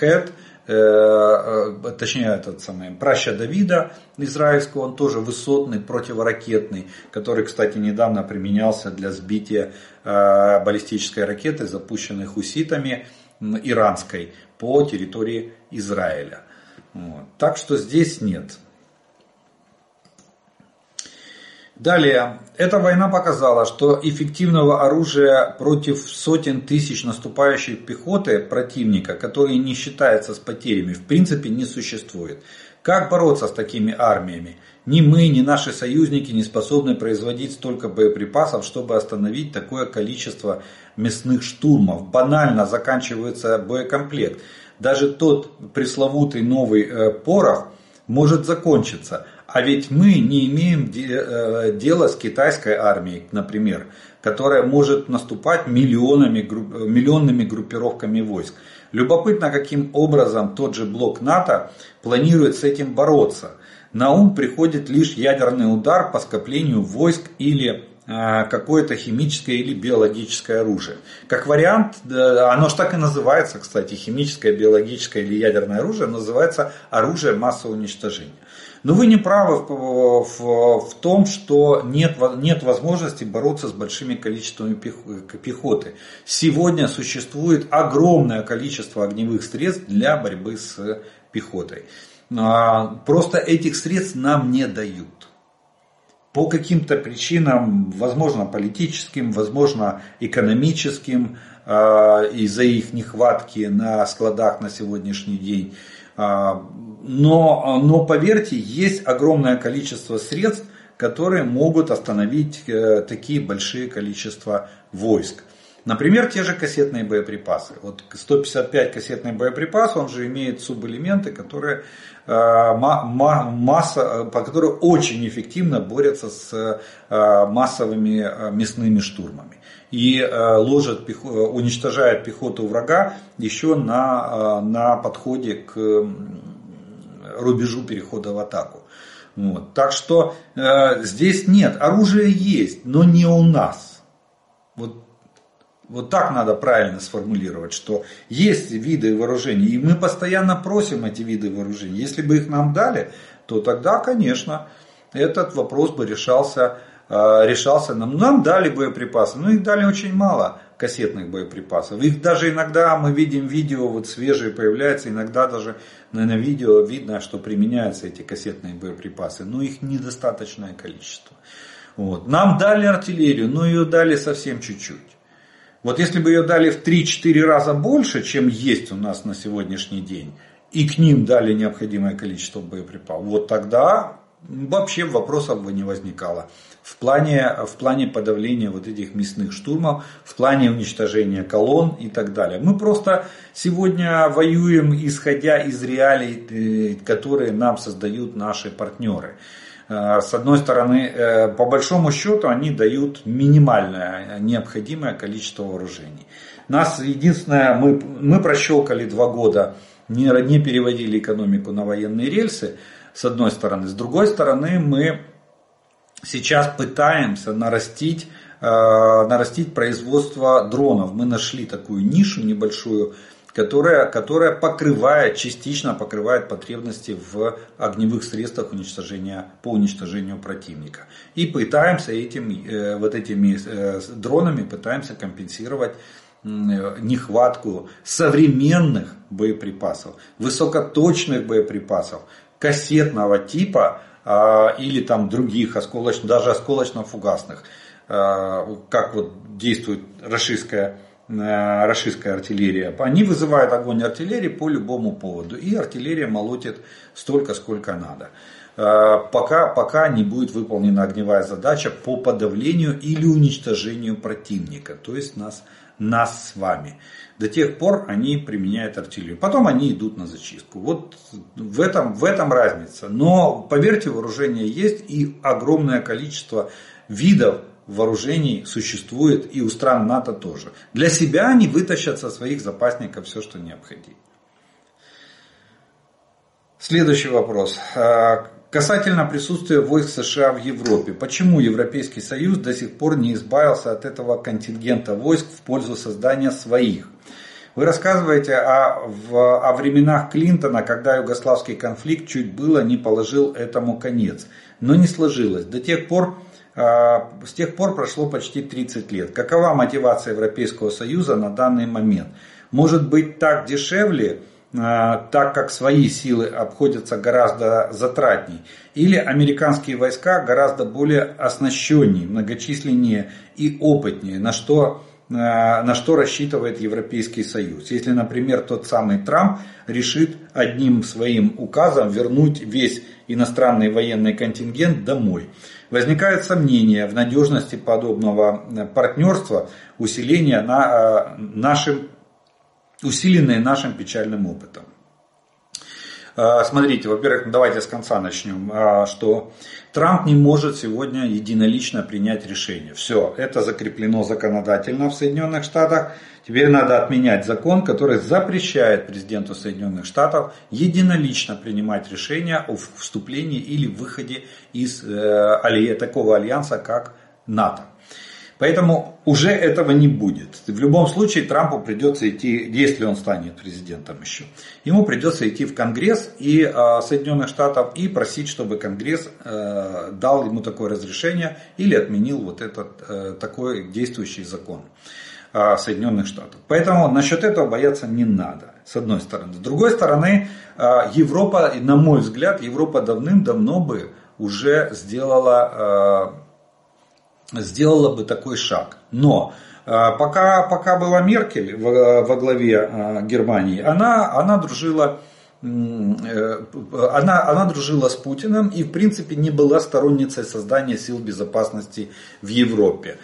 Э, э, точнее этот самый праща Давида израильского, он тоже высотный, противоракетный, который, кстати, недавно применялся для сбития э, баллистической ракеты, запущенной хуситами иранской по территории Израиля. Вот. Так что здесь нет. Далее, эта война показала, что эффективного оружия против сотен тысяч наступающей пехоты противника, который не считается с потерями, в принципе не существует. Как бороться с такими армиями? Ни мы, ни наши союзники не способны производить столько боеприпасов, чтобы остановить такое количество мясных штурмов. Банально заканчивается боекомплект. Даже тот пресловутый новый э, порох может закончиться. А ведь мы не имеем э, дела с китайской армией, например, которая может наступать миллионами, миллионными группировками войск. Любопытно, каким образом тот же блок НАТО планирует с этим бороться. На ум приходит лишь ядерный удар по скоплению войск или э, какое-то химическое или биологическое оружие. Как вариант, оно же так и называется, кстати, химическое, биологическое или ядерное оружие, называется оружие массового уничтожения. Но вы не правы в, в, в том, что нет, нет возможности бороться с большими количествами пехоты. Сегодня существует огромное количество огневых средств для борьбы с пехотой. А, просто этих средств нам не дают. По каким-то причинам, возможно политическим, возможно экономическим, а, из-за их нехватки на складах на сегодняшний день. Но, но поверьте, есть огромное количество средств, которые могут остановить э, такие большие количества войск. Например, те же кассетные боеприпасы. Вот 155 кассетных боеприпасов, он же имеет субэлементы, которые э, масса, по которым очень эффективно борются с э, массовыми мясными штурмами. И ложат, уничтожает пехоту врага еще на, на подходе к рубежу перехода в атаку. Вот. Так что э, здесь нет, оружие есть, но не у нас. Вот, вот так надо правильно сформулировать, что есть виды вооружений, и мы постоянно просим эти виды вооружений. Если бы их нам дали, то тогда, конечно, этот вопрос бы решался, э, решался нам. Нам дали боеприпасы, но их дали очень мало кассетных боеприпасов. Их даже иногда мы видим видео, вот свежие появляются, иногда даже на, видео видно, что применяются эти кассетные боеприпасы, но их недостаточное количество. Вот. Нам дали артиллерию, но ее дали совсем чуть-чуть. Вот если бы ее дали в 3-4 раза больше, чем есть у нас на сегодняшний день, и к ним дали необходимое количество боеприпасов, вот тогда вообще вопросов бы не возникало в плане, в плане подавления вот этих мясных штурмов, в плане уничтожения колонн и так далее. Мы просто сегодня воюем, исходя из реалий, э, которые нам создают наши партнеры. Э, с одной стороны, э, по большому счету, они дают минимальное необходимое количество вооружений. Нас единственное, мы, мы прощелкали два года, не, не переводили экономику на военные рельсы, с одной стороны. С другой стороны, мы сейчас пытаемся нарастить, э, нарастить производство дронов. Мы нашли такую нишу небольшую, которая, которая покрывает, частично покрывает потребности в огневых средствах уничтожения, по уничтожению противника. И пытаемся этим, э, вот этими э, дронами пытаемся компенсировать нехватку современных боеприпасов, высокоточных боеприпасов, кассетного типа, или там других, осколочных, даже осколочно-фугасных, а, как вот действует рашистская, а, рашистская артиллерия. Они вызывают огонь артиллерии по любому поводу. И артиллерия молотит столько, сколько надо. Пока, пока не будет выполнена огневая задача по подавлению или уничтожению противника, то есть нас, нас с вами. До тех пор они применяют артиллерию. Потом они идут на зачистку. Вот в этом, в этом разница. Но поверьте, вооружение есть и огромное количество видов вооружений существует и у стран НАТО тоже. Для себя они вытащат со своих запасников все, что необходимо. Следующий вопрос. А, Касательно присутствия войск США в Европе, почему Европейский Союз до сих пор не избавился от этого контингента войск в пользу создания своих? Вы рассказываете о, в, о временах Клинтона, когда югославский конфликт чуть было не положил этому конец. Но не сложилось. До тех пор, э, с тех пор прошло почти 30 лет. Какова мотивация Европейского Союза на данный момент? Может быть так дешевле, так как свои силы обходятся гораздо затратней? Или американские войска гораздо более оснащеннее, многочисленнее и опытнее, на что Э, на что рассчитывает Европейский Союз. Если, например, тот самый Трамп решит одним своим указом вернуть весь иностранный военный контингент домой. Возникают сомнения в надежности подобного партнерства, усиления на, э, нашим, усиленные нашим печальным опытом. Смотрите, во-первых, давайте с конца начнем, что Трамп не может сегодня единолично принять решение. Все, это закреплено законодательно в Соединенных Штатах. Теперь надо отменять закон, который запрещает президенту Соединенных Штатов единолично принимать решения о вступлении или выходе из э, такого альянса, как НАТО. Поэтому уже этого не будет. В любом случае Трампу придется идти, если он станет президентом еще, ему придется идти в Конгресс и э, Соединенных Штатов и просить, чтобы Конгресс э, дал ему такое разрешение или отменил вот этот э, такой действующий закон э, Соединенных Штатов. Поэтому насчет этого бояться не надо, с одной стороны. С другой стороны, э, Европа, на мой взгляд, Европа давным-давно бы уже сделала... Сделала бы такой шаг. Но э, пока, пока была Меркель во, главе э, Германии, она, она дружила э, она, она дружила с Путиным и, в принципе, не была сторонницей создания сил безопасности в Европе.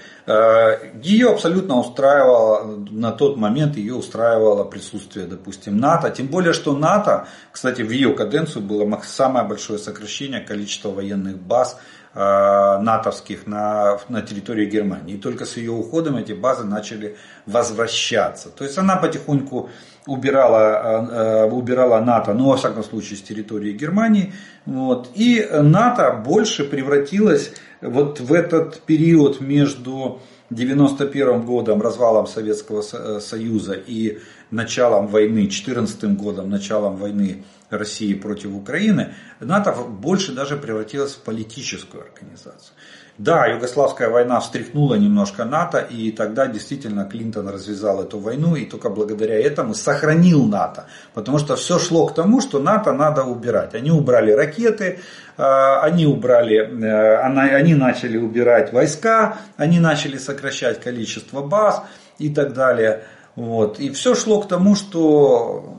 Ее абсолютно устраивало, на тот момент ее устраивало присутствие, допустим, НАТО. Тем более, что НАТО, кстати, в ее каденцию было самое большое сокращение количества военных баз натовских на, на территории Германии. И только с ее уходом эти базы начали возвращаться. То есть она потихоньку убирала, э, убирала НАТО, ну, во всяком случае, с территории Германии. Вот. И НАТО больше превратилась вот в этот период между 91 годом, развалом Советского э, Союза и началом войны, 14 годом, началом войны России против Украины, НАТО больше даже превратилось в политическую организацию. Да, Югославская война встряхнула немножко НАТО, и тогда действительно Клинтон развязал эту войну, и только благодаря этому сохранил НАТО. Потому что все шло к тому, что НАТО надо убирать. Они убрали ракеты, а, они убрали, э, они начали убирать войска, они начали сокращать количество баз и так далее. Вот. И все шло к тому, что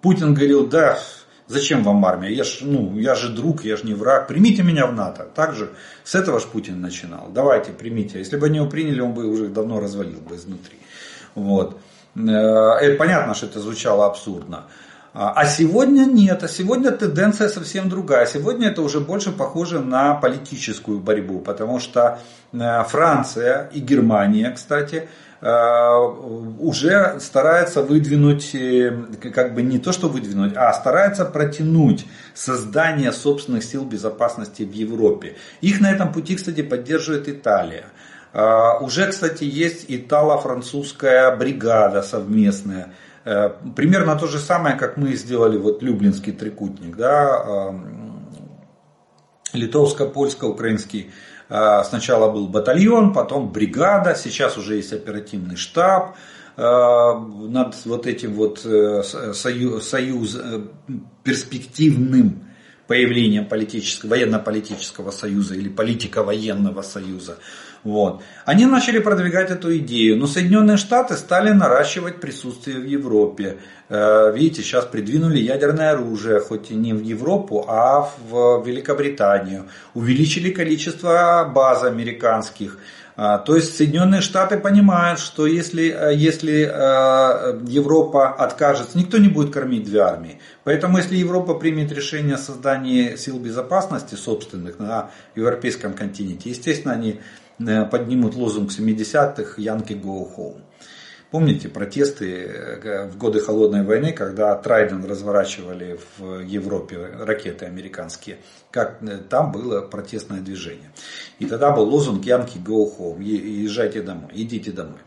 Путин говорил, да, зачем вам армия? Я, ж, ну, я же друг, я же не враг. Примите меня в НАТО. Также с этого ж Путин начинал. Давайте, примите. Если бы они его приняли, он бы уже давно развалил бы изнутри. Вот. Это понятно, что это звучало абсурдно. А, а сегодня нет, а сегодня тенденция совсем другая. Сегодня это уже больше похоже на политическую борьбу, потому что э, Франция и Германия, кстати, Э, уже старается выдвинуть, э, как бы не то что выдвинуть, а старается протянуть создание собственных сил безопасности в Европе. Их на этом пути, кстати, поддерживает Италия. Э, уже, кстати, есть итало-французская бригада совместная. Примерно то же самое, как мы сделали вот Люблинский трикутник, да, литовско-польско-украинский сначала был батальон, потом бригада, сейчас уже есть оперативный штаб а, над вот этим вот э, союз, союз э, перспективным появлением политического, военно-политического союза или политико-военного союза. Вот. Они начали продвигать эту идею, но Соединенные Штаты стали наращивать присутствие в Европе. Э, видите, сейчас придвинули ядерное оружие, хоть и не в Европу, а в Великобританию. Увеличили количество баз американских. А, то есть Соединенные Штаты понимают, что если, э, если э, Европа откажется, никто не будет кормить две армии. Поэтому если Европа примет решение о создании сил безопасности собственных на европейском континенте, естественно, они Э, поднимут лозунг 70-х «Янки go home». Помните протесты э, в годы Холодной войны, когда Трайден разворачивали в Европе ракеты американские, как э, там было протестное движение. И тогда был лозунг «Янки go home», езжайте домой, идите домой.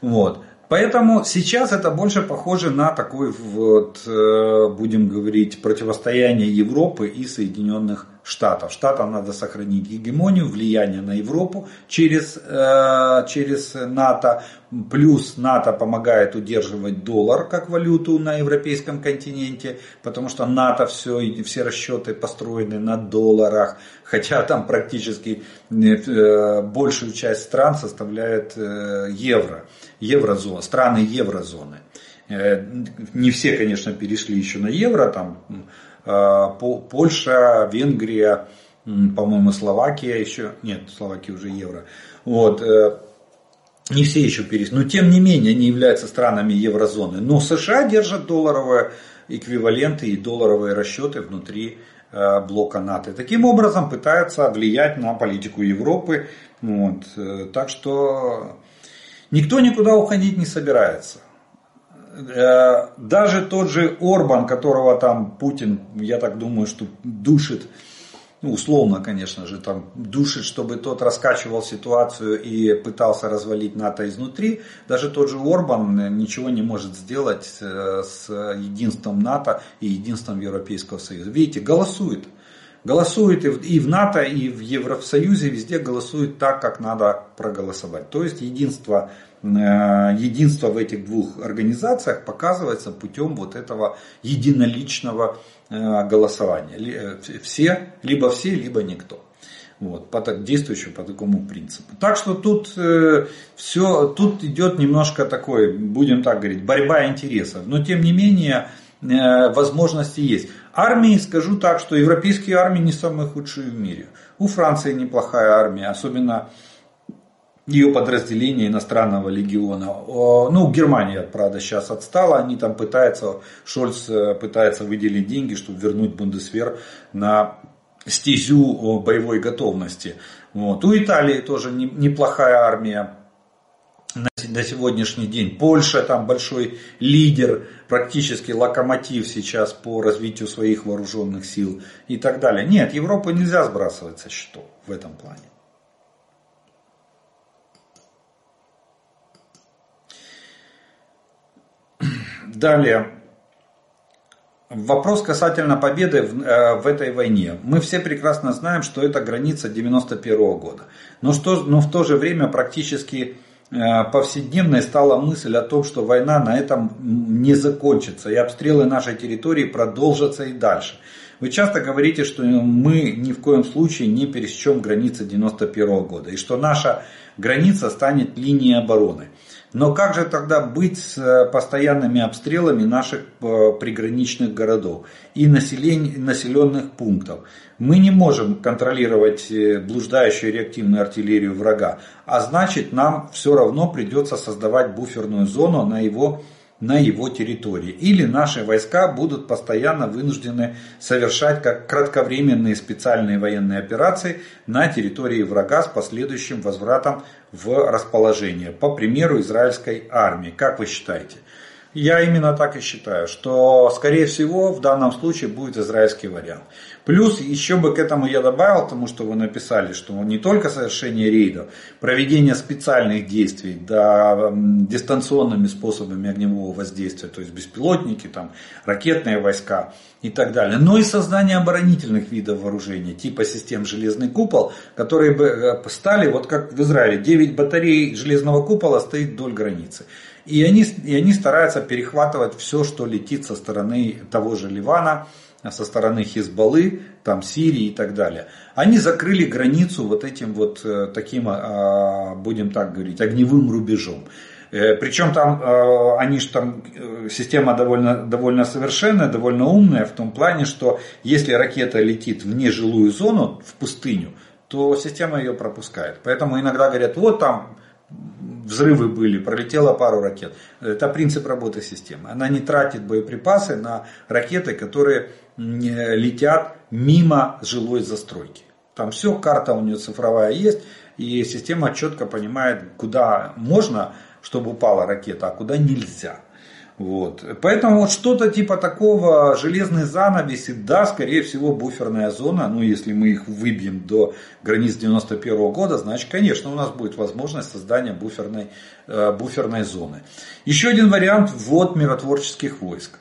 Вот. Поэтому сейчас это больше похоже на такой вот, будем говорить, противостояние Европы и Соединенных Штатов. Штатам надо сохранить гегемонию, влияние на Европу через, э, через НАТО. Плюс НАТО помогает удерживать доллар как валюту на европейском континенте, потому что НАТО все, все расчеты построены на долларах, хотя там практически э, большую часть стран составляет э, евро, еврозона, страны еврозоны. Не все, конечно, перешли еще на евро, там Польша, Венгрия, по-моему, Словакия еще, нет, Словакия уже евро. Вот, э, не все еще перешли, но тем не менее они являются странами еврозоны. Но США держат долларовые эквиваленты и долларовые расчеты внутри э, блока НАТО. Таким образом пытаются влиять на политику Европы. Вот. Так что никто никуда уходить не собирается. Э, даже тот же Орбан, которого там Путин, я так думаю, что душит, ну, условно, конечно же, там душит, чтобы тот раскачивал ситуацию и пытался развалить НАТО изнутри, даже тот же Орбан ничего не может сделать э, с единством НАТО и единством Европейского Союза. Видите, голосует. Голосует и в НАТО, и в Евросоюзе, везде голосует так, как надо проголосовать. То есть единство Э, единство в этих двух организациях показывается путем вот этого единоличного э, голосования. Э, все, либо все, либо никто. Вот, по, действующему по такому принципу. Так что тут э, все, тут идет немножко такой, будем так говорить, борьба интересов. Но тем не менее, возможности есть. Армии, скажу так, что европейские армии не самые худшие в мире. У Франции неплохая армия, особенно ее подразделение иностранного легиона. Ну, Германия, правда, сейчас отстала, они там пытаются, Шольц э, пытается выделить деньги, чтобы вернуть Бундесвер на стезю боевой готовности. Вот. У Италии тоже неплохая армия на сегодняшний день. Польша там большой лидер, практически локомотив сейчас по развитию своих вооруженных сил и так далее. Нет, Европу нельзя сбрасывать со счетов в этом плане. Далее. Вопрос касательно победы в, э, в этой войне. Мы все прекрасно знаем, что это граница 91 года. Но, что, но в то же время практически повседневной стала мысль о том, что война на этом не закончится. И обстрелы нашей территории продолжатся и дальше. Вы часто говорите, что мы ни в коем случае не пересечем границы 91 года. И что наша граница станет линией обороны. Но как же тогда быть с э, постоянными обстрелами наших э, приграничных городов и населенных пунктов? Мы не можем контролировать э, блуждающую реактивную артиллерию врага, а значит нам все равно придется создавать буферную зону на его на его территории. Или наши войска будут постоянно вынуждены совершать как кратковременные специальные военные операции на территории врага с последующим возвратом в расположение. По примеру израильской армии. Как вы считаете? Я именно так и считаю, что скорее всего в данном случае будет израильский вариант. Плюс еще бы к этому я добавил, тому что вы написали, что не только совершение рейдов, проведение специальных действий, да, дистанционными способами огневого воздействия, то есть беспилотники, там, ракетные войска и так далее, но и создание оборонительных видов вооружения, типа систем «Железный купол», которые бы э, стали, вот как в Израиле, 9 батарей «Железного купола» стоит вдоль границы. И они, и они стараются перехватывать все, что летит со стороны того же Ливана, со стороны Хизбаллы, там Сирии и так далее. Они закрыли границу вот этим вот э, таким, а, будем так говорить, огневым рубежом. Э, Причем там, э, они же там, система довольно, довольно совершенная, довольно умная в том плане, что если ракета летит в нежилую зону, в пустыню, то система ее пропускает. Поэтому иногда говорят, вот там взрывы были, пролетело пару ракет. Это принцип работы системы. Она не тратит боеприпасы на ракеты, которые летят мимо жилой застройки. Там все, карта у нее цифровая есть, и система четко понимает, куда можно, чтобы упала ракета, а куда нельзя. Вот. Поэтому вот что-то типа такого, железные занавеси, да, скорее всего, буферная зона, ну, если мы их выбьем до границ 91 -го года, значит, конечно, у нас будет возможность создания буферной, э, буферной зоны. Еще один вариант – ввод миротворческих войск.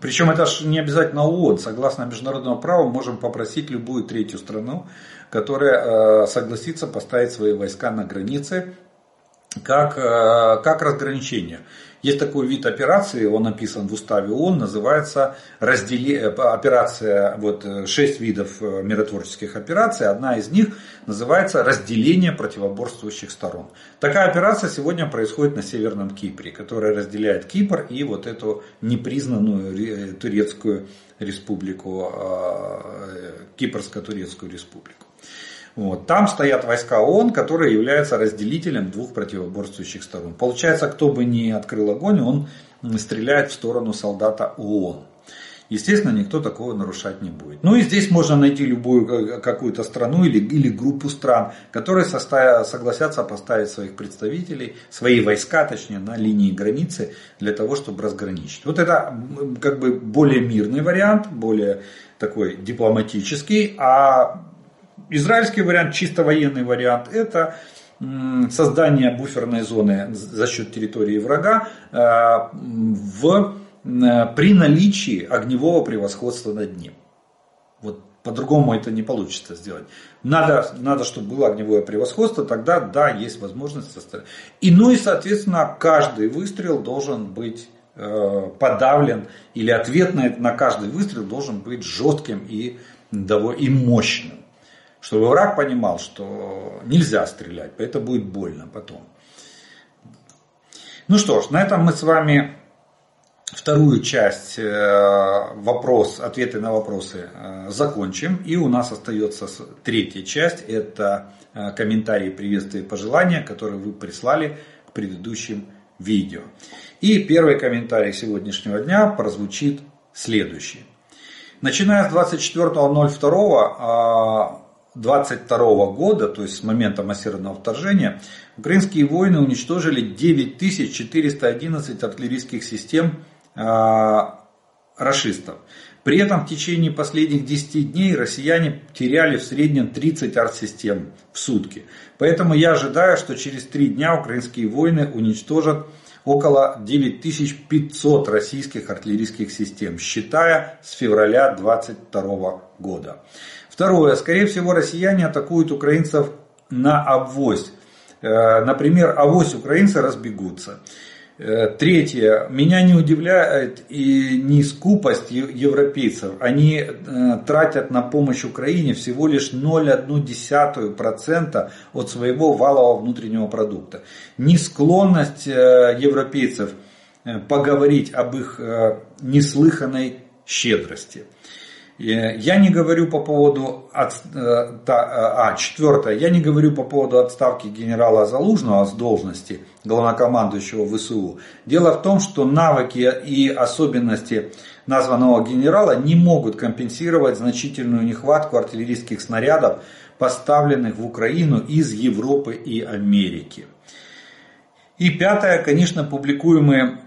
Причем это же не обязательно ООН. Согласно международному праву можем попросить любую третью страну, которая э, согласится поставить свои войска на границе как, э, как разграничение. Есть такой вид операции, он написан в уставе ООН, называется раздели... Э, операция, вот э, шесть видов э, миротворческих операций, одна из них называется разделение противоборствующих сторон. Такая операция сегодня происходит на Северном Кипре, которая разделяет Кипр и вот эту непризнанную турецкую республику, Кипрско-турецкую республику. Вот. Там стоят войска ООН, которые являются разделителем двух противоборствующих сторон. Получается, кто бы ни открыл огонь, он стреляет в сторону солдата ООН. Естественно, никто такого нарушать не будет. Ну и здесь можно найти любую какую-то страну или, или группу стран, которые составят, согласятся поставить своих представителей, свои войска, точнее, на линии границы для того, чтобы разграничить. Вот это как бы более мирный вариант, более такой дипломатический, а Израильский вариант, чисто военный вариант, это создание буферной зоны за счет территории врага э, в, при наличии огневого превосходства над ним. Вот по-другому это не получится сделать. Надо, надо, чтобы было огневое превосходство, тогда да, есть возможность составить. И ну и соответственно каждый выстрел должен быть э, подавлен или ответ на, на каждый выстрел должен быть жестким и, и мощным чтобы враг понимал, что нельзя стрелять, это будет больно потом. Ну что ж, на этом мы с вами вторую часть э, вопрос, ответы на вопросы э, закончим. И у нас остается третья часть. Это э, комментарии, приветствия и пожелания, которые вы прислали к предыдущим видео. И первый комментарий сегодняшнего дня прозвучит следующий. Начиная с 24.02 22 года, то есть с момента массированного вторжения, украинские воины уничтожили 9411 артиллерийских систем э, расистов. При этом в течение последних 10 дней россияне теряли в среднем 30 артсистем в сутки. Поэтому я ожидаю, что через 3 дня украинские воины уничтожат около 9500 российских артиллерийских систем, считая с февраля 2022 года. Второе. Скорее всего, россияне атакуют украинцев на авось. Э, например, авось украинцы разбегутся. Э, третье. Меня не удивляет и не скупость европейцев. Они э, тратят на помощь Украине всего лишь 0,1% от своего валового внутреннего продукта. Не склонность европейцев поговорить об их неслыханной щедрости. Я не говорю по поводу, от, э, а, четвертое, я не говорю по поводу отставки генерала Залужного с должности главнокомандующего ВСУ. Дело в том, что навыки и особенности названного генерала не могут компенсировать значительную нехватку артиллерийских снарядов, поставленных в Украину из Европы и Америки. И пятое, конечно, публикуемые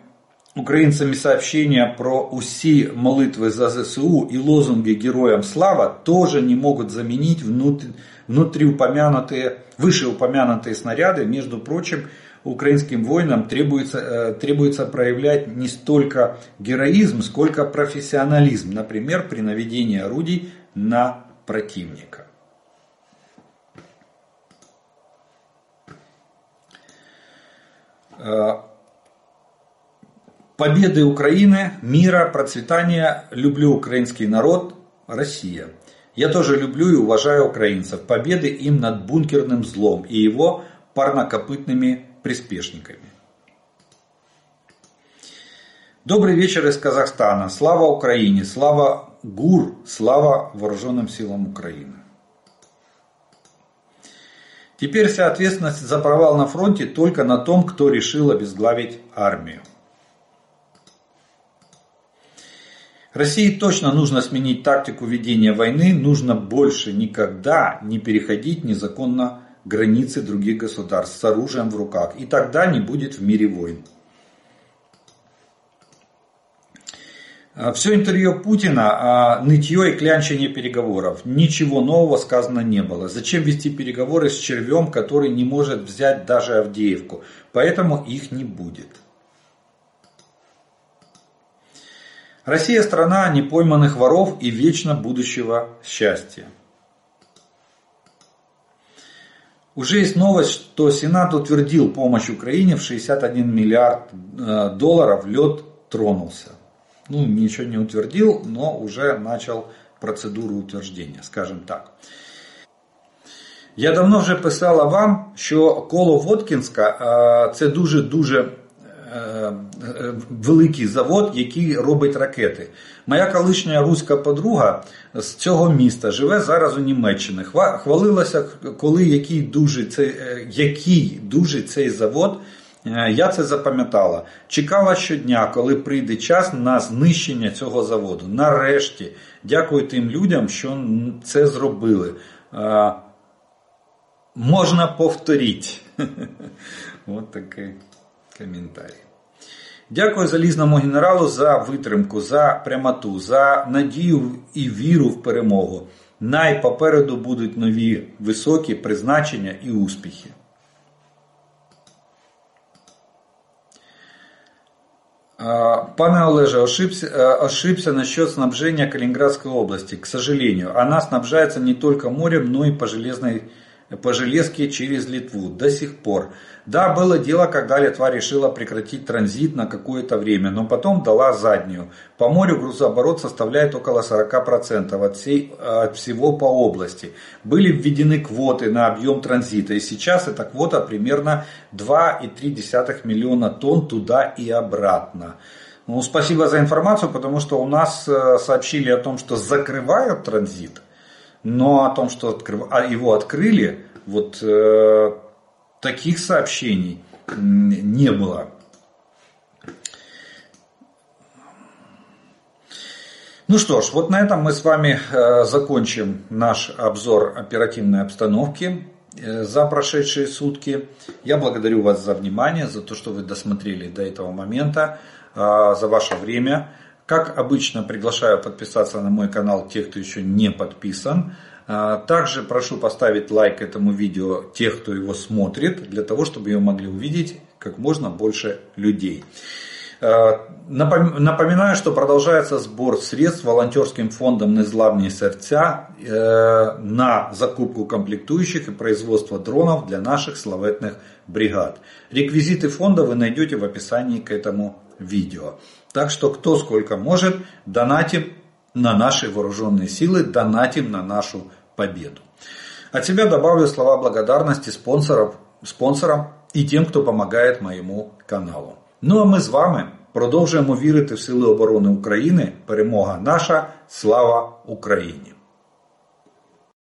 украинцами сообщения про УСИ молитвы за ЗСУ и лозунги героям слава тоже не могут заменить внутри, внутриупомянутые, вышеупомянутые снаряды. Между прочим, украинским воинам требуется, э, требуется проявлять не столько героизм, сколько профессионализм, например, при наведении орудий на противника. Победы Украины, мира, процветания. Люблю украинский народ, Россия. Я тоже люблю и уважаю украинцев. Победы им над бункерным злом и его парнокопытными приспешниками. Добрый вечер из Казахстана. Слава Украине, слава ГУР, слава Вооруженным силам Украины. Теперь вся ответственность за провал на фронте только на том, кто решил обезглавить армию. России точно нужно сменить тактику ведения войны, нужно больше никогда не переходить незаконно границы других государств с оружием в руках. И тогда не будет в мире войн. А, Все интервью Путина а нытье и клянчение переговоров. Ничего нового сказано не было. Зачем вести переговоры с червем, который не может взять даже Авдеевку? Поэтому их не будет. Россия страна непойманных воров и вечно будущего счастья. Уже есть новость, что Сенат утвердил помощь Украине в 61 миллиард э, долларов. Лед тронулся. Ну, ничего не утвердил, но уже начал процедуру утверждения, скажем так. Я давно вже писала вам, що коло Воткінська це дуже-дуже великий завод, який робить ракети. Моя колишня руська подруга з цього міста живе зараз у Німеччині. Хвалилася, коли який дуже цей, е, який дуже цей завод. Я це запам'ятала. Чекала щодня, коли прийде час на знищення цього заводу. Нарешті, дякую тим людям, що це зробили. Можна повторити. [laughs] Ось такий коментарі. Дякую залізному генералу за витримку, за прямоту, за надію і віру в перемогу. Най попереду будуть нові високі призначення і успіхи. Пане Олеже, ошибся, ошибся насчет снабжения Калининградской области. К сожалению, она снабжается не только морем, но и по железной по железке через Литву до сих пор. Да, было дело, когда Литва решила прекратить транзит на какое-то время, но потом дала заднюю. По морю грузооборот составляет около 40% от, всей, от всего по области. Были введены квоты на объем транзита, и сейчас эта квота примерно 2,3 миллиона тонн туда и обратно. Ну, спасибо за информацию, потому что у нас э, сообщили о том, что закрывают транзит, но о том, что открыв... а его открыли, вот э, таких сообщений не было. Ну что ж, вот на этом мы с вами э, закончим наш обзор оперативной обстановки э, за прошедшие сутки. Я благодарю вас за внимание, за то, что вы досмотрели до этого момента, э, за ваше время. Как обычно, приглашаю подписаться на мой канал тех, кто еще не подписан. Также прошу поставить лайк этому видео тех, кто его смотрит, для того, чтобы его могли увидеть как можно больше людей. Э, напоминаю, что продолжается сбор средств волонтерским фондом «Незламні сердца» э, на закупку комплектующих и производство дронов для наших славетных бригад. Реквизиты фонда вы найдете в описании к этому видео. Так что кто сколько может, донатим на наши вооруженные силы, донатим на нашу победу. От себя добавлю слова благодарности спонсорам, спонсорам і тим, хто допомагає моєму каналу. Ну а ми з вами продовжуємо вірити в Сили оборони України. Перемога наша, слава Україні!